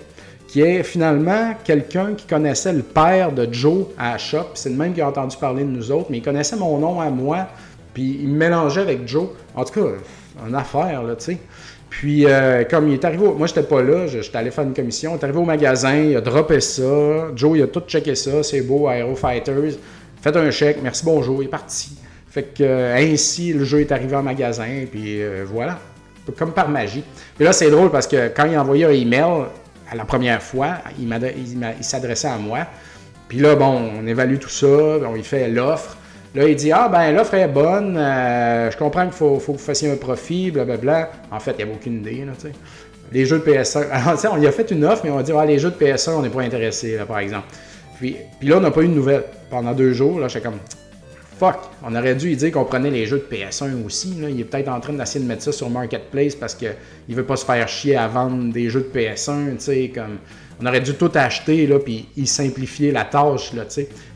qui est finalement quelqu'un qui connaissait le père de Joe à Shop. C'est le même qui a entendu parler de nous autres, mais il connaissait mon nom à moi, puis il me mélangeait avec Joe. En tout cas, une affaire, là, tu sais. Puis, euh, comme il est arrivé, moi, j'étais pas là, j'étais allé faire une commission. Il est arrivé au magasin, il a droppé ça. Joe, il a tout checké ça, c'est beau, Aero Fighters. Faites un chèque, merci, bonjour, il est parti. Fait que, euh, ainsi, le jeu est arrivé en magasin, puis euh, voilà. Comme par magie. Et là, c'est drôle parce que quand il a envoyé un email à la première fois, il, il s'adressait à moi. Puis là, bon, on évalue tout ça, on lui fait l'offre. Là, il dit Ah, ben l'offre est bonne, euh, je comprends qu'il faut, faut, que vous fassiez un profit, blablabla. En fait, il n'y avait aucune idée, là, tu sais. Les jeux de PS1. [laughs] Alors, on lui a fait une offre, mais on va dire Ah, les jeux de PS1, on n'est pas intéressé, là, par exemple. Puis, puis là, on n'a pas eu de nouvelles. Pendant deux jours, là, j'étais comme fuck, on aurait dû lui dire qu'on prenait les jeux de PS1 aussi. Là. Il est peut-être en train d'essayer de mettre ça sur Marketplace parce qu'il ne veut pas se faire chier à vendre des jeux de PS1. Comme, on aurait dû tout acheter, là, puis il simplifier la tâche. Là,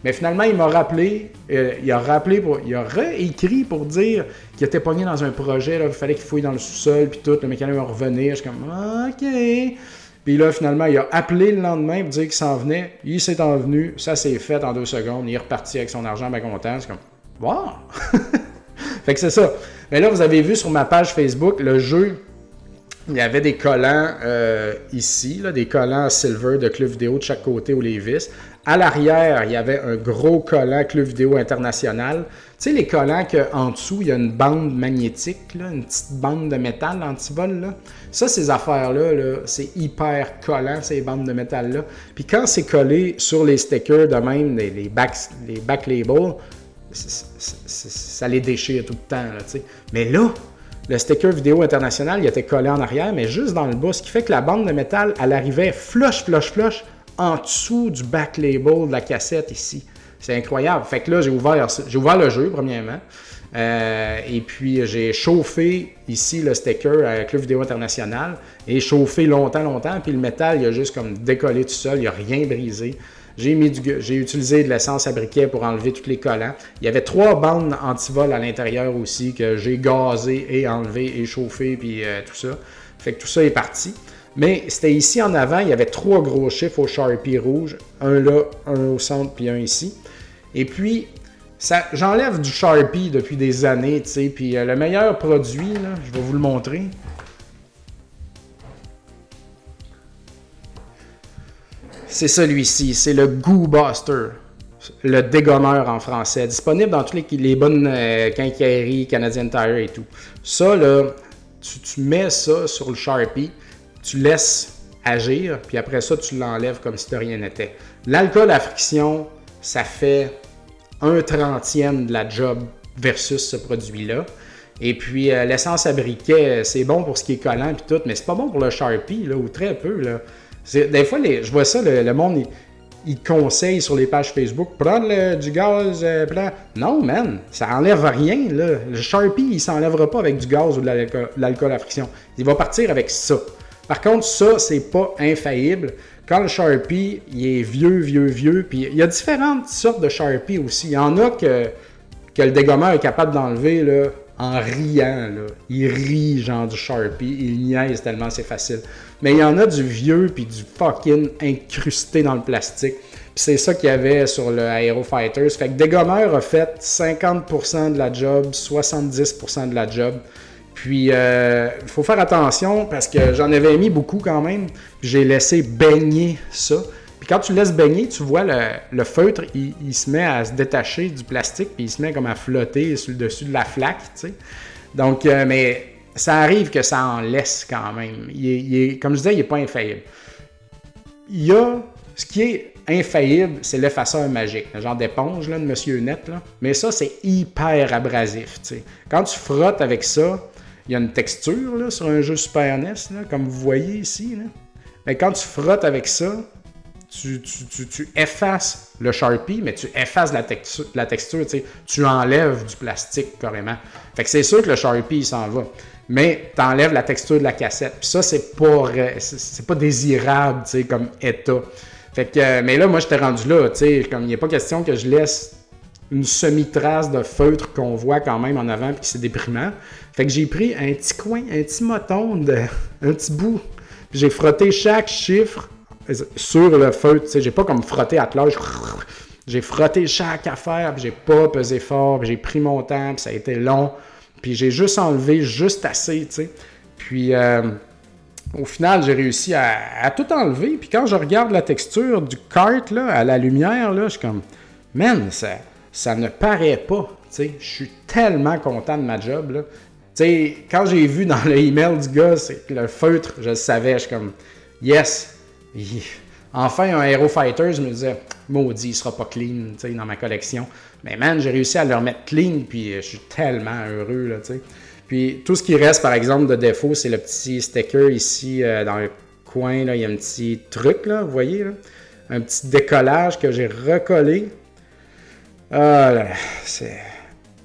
Mais finalement, il m'a rappelé, euh, il a rappelé, il a réécrit pour dire qu'il était pogné dans un projet, là, il fallait qu'il fouille dans le sous-sol, puis tout, le mécanisme va revenir. Je suis comme, OK. Puis là, finalement, il a appelé le lendemain pour dire qu'il s'en venait. Il s'est envenu, ça s'est fait en deux secondes. Il est reparti avec son argent bien content. C'est comme, wow! [laughs] fait que c'est ça. Mais là, vous avez vu sur ma page Facebook, le jeu il y avait des collants euh, ici, là, des collants silver de club vidéo de chaque côté ou les vis. À l'arrière, il y avait un gros collant club vidéo international. Tu sais, les collants qu'en dessous, il y a une bande magnétique, là, une petite bande de métal anti-vol. Là. Ça, ces affaires-là, -là, c'est hyper collant, ces bandes de métal-là. Puis quand c'est collé sur les stickers de même, les, les, back, les back labels, ça les déchire tout le temps. Là, Mais là, le sticker vidéo international, il était collé en arrière, mais juste dans le bas, ce qui fait que la bande de métal, elle arrivait flush, flush, flush en dessous du back label de la cassette ici. C'est incroyable. Fait que là, j'ai ouvert, ouvert le jeu, premièrement. Euh, et puis, j'ai chauffé ici le sticker avec le vidéo international et chauffé longtemps, longtemps. Puis le métal, il a juste comme décollé tout seul, il n'y a rien brisé. J'ai, mis j'ai utilisé de l'essence à briquet pour enlever tous les collants. Il y avait trois bandes anti-vol à l'intérieur aussi que j'ai gazé et enlevé et chauffé puis euh, tout ça. Fait que tout ça est parti. Mais c'était ici en avant, il y avait trois gros chiffres au Sharpie rouge. Un là, un au centre puis un ici. Et puis, ça, j'enlève du Sharpie depuis des années, tu sais. Puis euh, le meilleur produit, je vais vous le montrer. C'est celui-ci, c'est le Goo Buster, le dégommeur en français, disponible dans toutes les, bonnes euh, quincailleries, Canadian Tire et tout. Ça, là, tu, mets ça sur le Sharpie, tu laisses agir, puis après ça, tu l'enlèves comme si de rien n'était. L'alcool à friction, ça fait un trentième de la job versus ce produit-là. Et puis euh, l'essence à briquet, c'est bon pour ce qui est collant et tout, mais c'est pas bon pour le Sharpie, là, ou très peu. Là. Des fois, je vois ça, le, monde, il, conseille sur les pages Facebook, prendre du gaz, euh, Non, man, ça enlève rien. Là. Le Sharpie, il s'enlèvera pas avec du gaz ou de l'alcool à friction. Il va partir avec ça. Par contre, ça, c'est pas infaillible. quand le Sharpie, il est vieux, vieux, vieux, puis il y a différentes sortes de Sharpie aussi. Il y en a que, que le dégommeur est capable d'enlever là, en riant. Là. Il rit, genre du Sharpie, il niaise tellement c'est facile. Mais il y en a du vieux, puis du fucking incrusté dans le plastique. Puis c'est ça qu'il y avait sur le Aero Fighters. Fait que a fait 50% de la job, 70% de la job. Puis, il euh, faut faire attention parce que j'en avais mis beaucoup quand même. J'ai laissé baigner ça. Puis quand tu laisses baigner, tu vois le, feutre, il, se met à se détacher du plastique, puis il se met comme à flotter sur le dessus de la flaque, tu sais. Donc, euh, mais ça arrive que ça en laisse quand même. Il est, comme je disais, il n'est pas infaillible. Il y a ce qui est infaillible, c'est l'effaceur magique, le genre d'éponge de Monsieur Net. Là. Mais ça, c'est hyper abrasif. Quand tu frottes avec ça, il y a une texture là, sur un jeu Super NES, là, comme vous voyez ici. Là. Mais quand tu frottes avec ça, tu, tu, tu, effaces le Sharpie, mais tu effaces la la texture tu enlèves du plastique carrément. Fait que c'est sûr que le Sharpie, il s'en va. Mais tu enlèves la texture de la cassette. Puis ça, c'est pas, c'est pas désirable comme état. Fait que, euh, mais là, moi, j'étais rendu là, tu sais, comme il a pas question que je laisse une semi-trace de feutre qu'on voit quand même en avant, puis c'est déprimant. Fait que j'ai pris un petit coin, un petit moton, [laughs] un petit bout, puis j'ai frotté chaque chiffre sur le feutre. Tu sais, j'ai pas comme frotté à l'âge. J'ai frotté chaque affaire, puis j'ai pas pesé fort, puis j'ai pris mon temps, puis ça a été long. Puis j'ai juste enlevé juste assez, tu sais. Puis euh, au final, j'ai réussi à, tout enlever. Puis quand je regarde la texture du kart là, à la lumière, là, je suis comme, man, ça, ça ne paraît pas. Je suis tellement content de ma job. Là. sais, quand j'ai vu dans le email du gars, c'est le feutre, je le savais, je suis comme, yes, enfin un Hero Fighter, je me disais, maudit, il sera pas clean dans ma collection. Mais man, j'ai réussi à le remettre clean, puis je suis tellement heureux. Là, sais. Puis tout ce qui reste, par exemple, de défaut, c'est le petit sticker ici euh, dans le coin. Là, il y a un petit truc, là, vous voyez, là? un petit décollage que j'ai recollé. Ah là, c'est.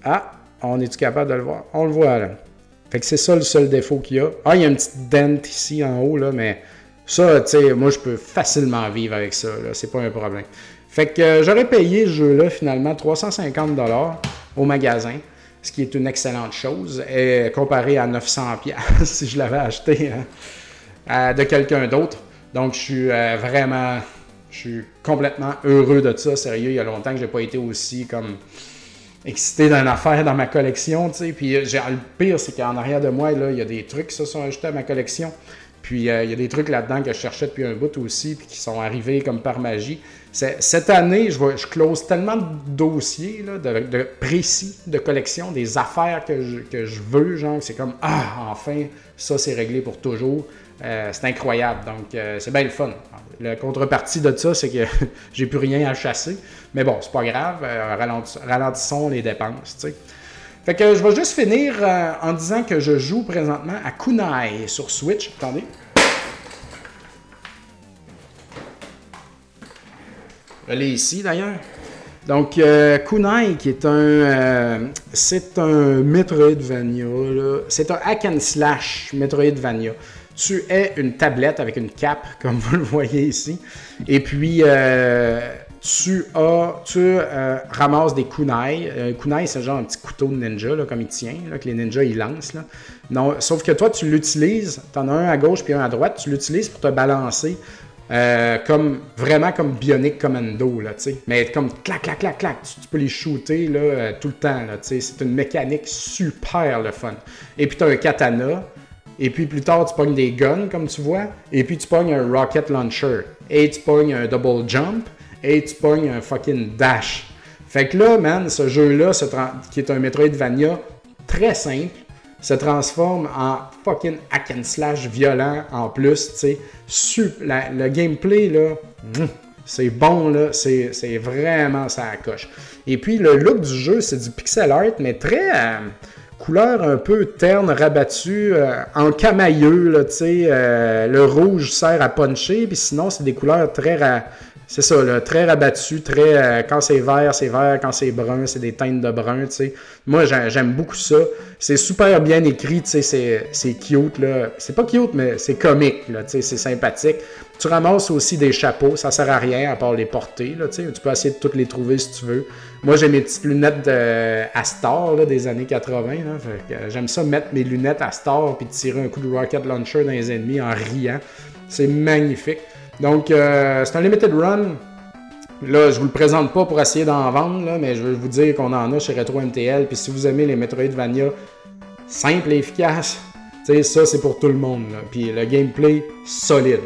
Ah, on est-tu capable de le voir? On le voit là. Fait que c'est ça le seul défaut qu'il y a. Ah, il y a une petite dent ici en haut, là, mais ça, tu sais, moi, je peux facilement vivre avec ça, là. C'est pas un problème. Fait que euh, j'aurais payé ce jeu-là, finalement, 350$ au magasin ce qui est une excellente chose, comparé à 900 [laughs] si je l'avais acheté hein, de quelqu'un d'autre. Donc, je suis euh, vraiment, je suis complètement heureux de ça. Sérieux, il y a longtemps que j'ai pas été aussi comme excité d'une affaire dans ma collection, tu sais. Puis euh, le pire, c'est qu'en arrière de moi, là, il y a des trucs qui se sont ajoutés à ma collection. Puis il y a des trucs là-dedans que je cherchais depuis un bout aussi, puis qui sont arrivés comme par magie. Cette année, je, close tellement de dossiers de, précis de collection, des affaires que je, veux, genre, c'est comme Ah, enfin, ça c'est réglé pour toujours. Euh, c'est incroyable. Donc, euh, c'est bien le fun. La contrepartie de ça, c'est que [laughs] j'ai plus rien à chasser. Mais bon, c'est pas grave. ralentissons les dépenses. Fait que je vais juste finir euh, en disant que je joue présentement à Kunai sur Switch. Attendez. Elle est ici d'ailleurs. Donc, euh, Kunai, qui est un. Euh, c'est un Metroidvania. C'est un hack and slash Metroidvania. Tu es une tablette avec une cape, [laughs] comme vous le voyez ici. Et puis, tu as, tu euh, ramasses des kunai. Euh, kunai, c'est genre un petit couteau de ninja, là, comme il tient, que les ninjas ils lancent. Là. Non, sauf que toi, tu l'utilises, tu en as un à gauche puis un à droite, tu l'utilises pour te balancer. Euh, comme vraiment comme Bionic Commando là, tu sais, mais comme clac clac clac clac, tu, peux les shooter là tout le temps là, tu sais, c'est une mécanique super le fun. Et puis tu as un katana, et puis plus tard tu pognes des guns comme tu vois, et puis tu pognes un rocket launcher, et tu pognes un double jump, et tu pognes un fucking dash. Fait que là, man, ce jeu-là, qui est un Metroidvania très simple, se transforme en fucking hack and slash violent en plus, tu sais. Le gameplay, là, mm, c'est bon, là, c'est vraiment ça coche. Et puis, le look du jeu, c'est du pixel art, mais très... Euh, couleur un peu terne, rabattue, euh, en camailleux, là, tu sais. Euh, le rouge sert à puncher, puis sinon, c'est des couleurs très c'est ça, là, très rabattu, très. Euh, quand c'est vert, c'est vert, quand c'est brun, c'est des teintes de brun, tu sais. Moi, j'aime beaucoup ça. C'est super bien écrit, tu sais, c'est cute, là. C'est pas cute, mais c'est comique, là, tu sais, c'est sympathique. Tu ramasses aussi des chapeaux, ça sert à rien à part les porter. Là, tu peux essayer de toutes les trouver si tu veux. Moi, j'ai mes petites lunettes de Astor là, des années 80. J'aime ça mettre mes lunettes Astor puis tirer un coup de rocket launcher dans les ennemis en riant. C'est magnifique. Donc, euh, c'est un limited run. Là, je vous le présente pas pour essayer d'en vendre, mais je veux vous dire qu'on en a chez Retro MTL. Puis si vous aimez les Metroidvania simples et efficaces, ça c'est pour tout le monde. Puis le gameplay solide.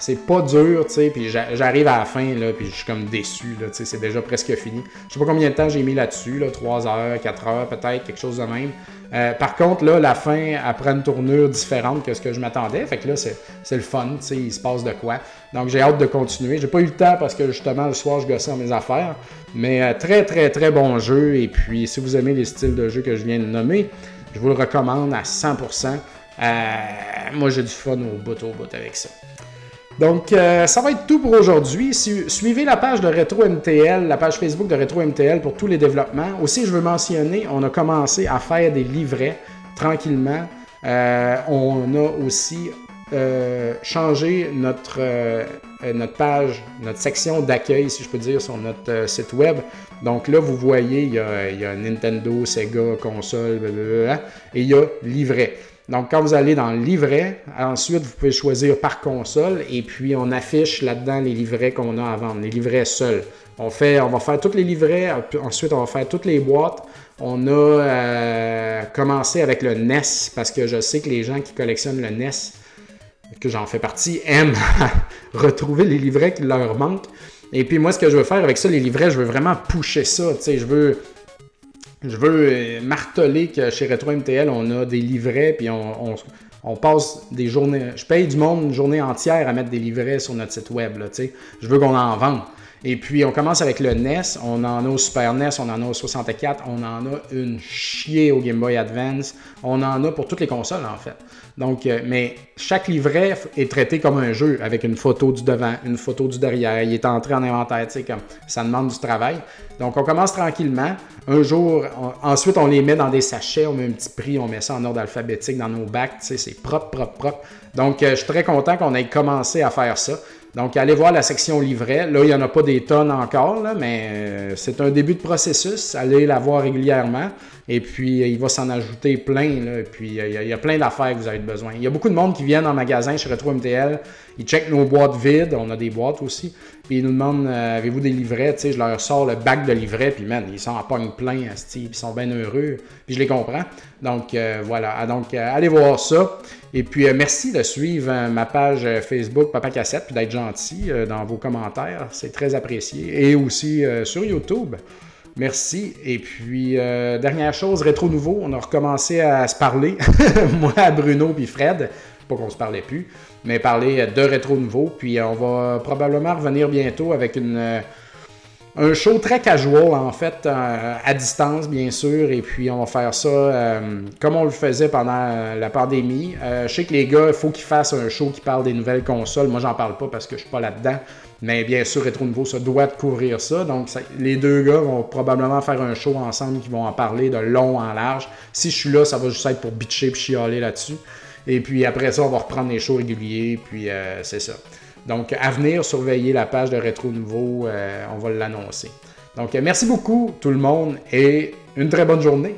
C'est pas dur, tu sais, puis j'arrive à la fin, là, puis je suis comme déçu, là, tu sais, c'est déjà presque fini. Je sais pas combien de temps j'ai mis là-dessus, là, 3 heures, 4 heures peut-être, quelque chose de même. Euh, par contre, là, la fin, elle prend une tournure différente que ce que je m'attendais, fait que là, c'est le fun, tu sais, il se passe de quoi. Donc, j'ai hâte de continuer. J'ai pas eu le temps parce que, justement, le soir, je gossais dans mes affaires, mais euh, très, très, très bon jeu, et puis, si vous aimez les styles de jeu que je viens de nommer, je vous le recommande à 100%. Euh, moi, j'ai du fun au bout au bout avec ça. Donc, euh, ça va être tout pour aujourd'hui. suivez la page de Retro MTL, la page Facebook de Retro MTL pour tous les développements. Aussi, je veux mentionner, on a commencé à faire des livrets tranquillement. Euh, on a aussi euh, changé notre, notre page, notre section d'accueil, si je peux dire, sur notre site web. Donc là, vous voyez, il y a, Nintendo, Sega, console, blablabla, et il y a livret. Donc, quand vous allez dans le livret, ensuite, vous pouvez choisir par console et puis on affiche là-dedans les livrets qu'on a à vendre, les livrets seuls. On, fait, on va faire tous les livrets, ensuite on va faire toutes les boîtes. On a euh, commencé avec le NES parce que je sais que les gens qui collectionnent le NES, que j'en fais partie, aiment [laughs] retrouver les livrets qui leur manquent. Et puis moi, ce que je veux faire avec ça, les livrets, je veux vraiment pousser ça. Je veux je veux euh, marteler que chez Retro MTL, on a des livrets, puis on, passe des journées. Je paye du monde une journée entière à mettre des livrets sur notre site web. Là, je veux qu'on en vende. Et puis, on commence avec le NES. On en a au Super NES, on en a au 64, on en a une chier au Game Boy Advance. On en a pour toutes les consoles, en fait. Donc, euh, mais chaque livret est traité comme un jeu avec une photo du devant, une photo du derrière. Il est entré en inventaire, tu sais, comme ça demande du travail. Donc, on commence tranquillement. Un jour, ensuite, on les met dans des sachets, on met un petit prix, on met ça en ordre alphabétique dans nos bacs, tu sais, c'est propre, propre, propre. Donc, euh, je suis très content qu'on ait commencé à faire ça. Donc, allez voir la section livret. Là, il n'y en a pas des tonnes encore, mais euh, c'est un début de processus. Allez la voir régulièrement. Et puis, il va s'en ajouter plein. et puis, il y, a, plein d'affaires que vous avez besoin. Il y a beaucoup de monde qui viennent en magasin chez Retro MTL. Ils checkent nos boîtes vides. On a des boîtes aussi. Puis, ils nous demandent euh, Avez-vous des livrets? Je leur sors le bac de livrets. Puis, man, ils sont en pogne plein. Ils sont bien heureux. Puis, je les comprends. Donc, euh, voilà. Ah, donc, allez voir ça. Et puis, merci de suivre ma page Facebook Papa Cassette. Puis, d'être gentil dans vos commentaires. C'est très apprécié. Et aussi sur YouTube. Merci. Et puis, euh, dernière chose, Rétro Nouveau, on a recommencé à se parler, [laughs] moi, Bruno puis Fred, pas qu'on se parlait plus, mais parler de Rétro Nouveau. Puis, on va probablement revenir bientôt avec une, un show très casual, en fait, euh, à distance, bien sûr. Et puis, on va faire ça comme on le faisait pendant la pandémie. je sais que les gars, il faut qu'ils fassent un show qui parle des nouvelles consoles. Moi, j'en parle pas parce que je suis pas là-dedans. Mais bien sûr, Retro Nouveau ça doit couvrir ça. Donc, les deux gars vont probablement faire un show ensemble qui vont en parler de long en large. Si je suis là, ça va juste être pour bitcher et chialer là-dessus. Et puis après ça, on va reprendre les shows réguliers. Puis euh, c'est ça. Donc, à venir, surveiller la page de Rétro Nouveau. Euh, on va l'annoncer. Donc, merci beaucoup, tout le monde, et une très bonne journée.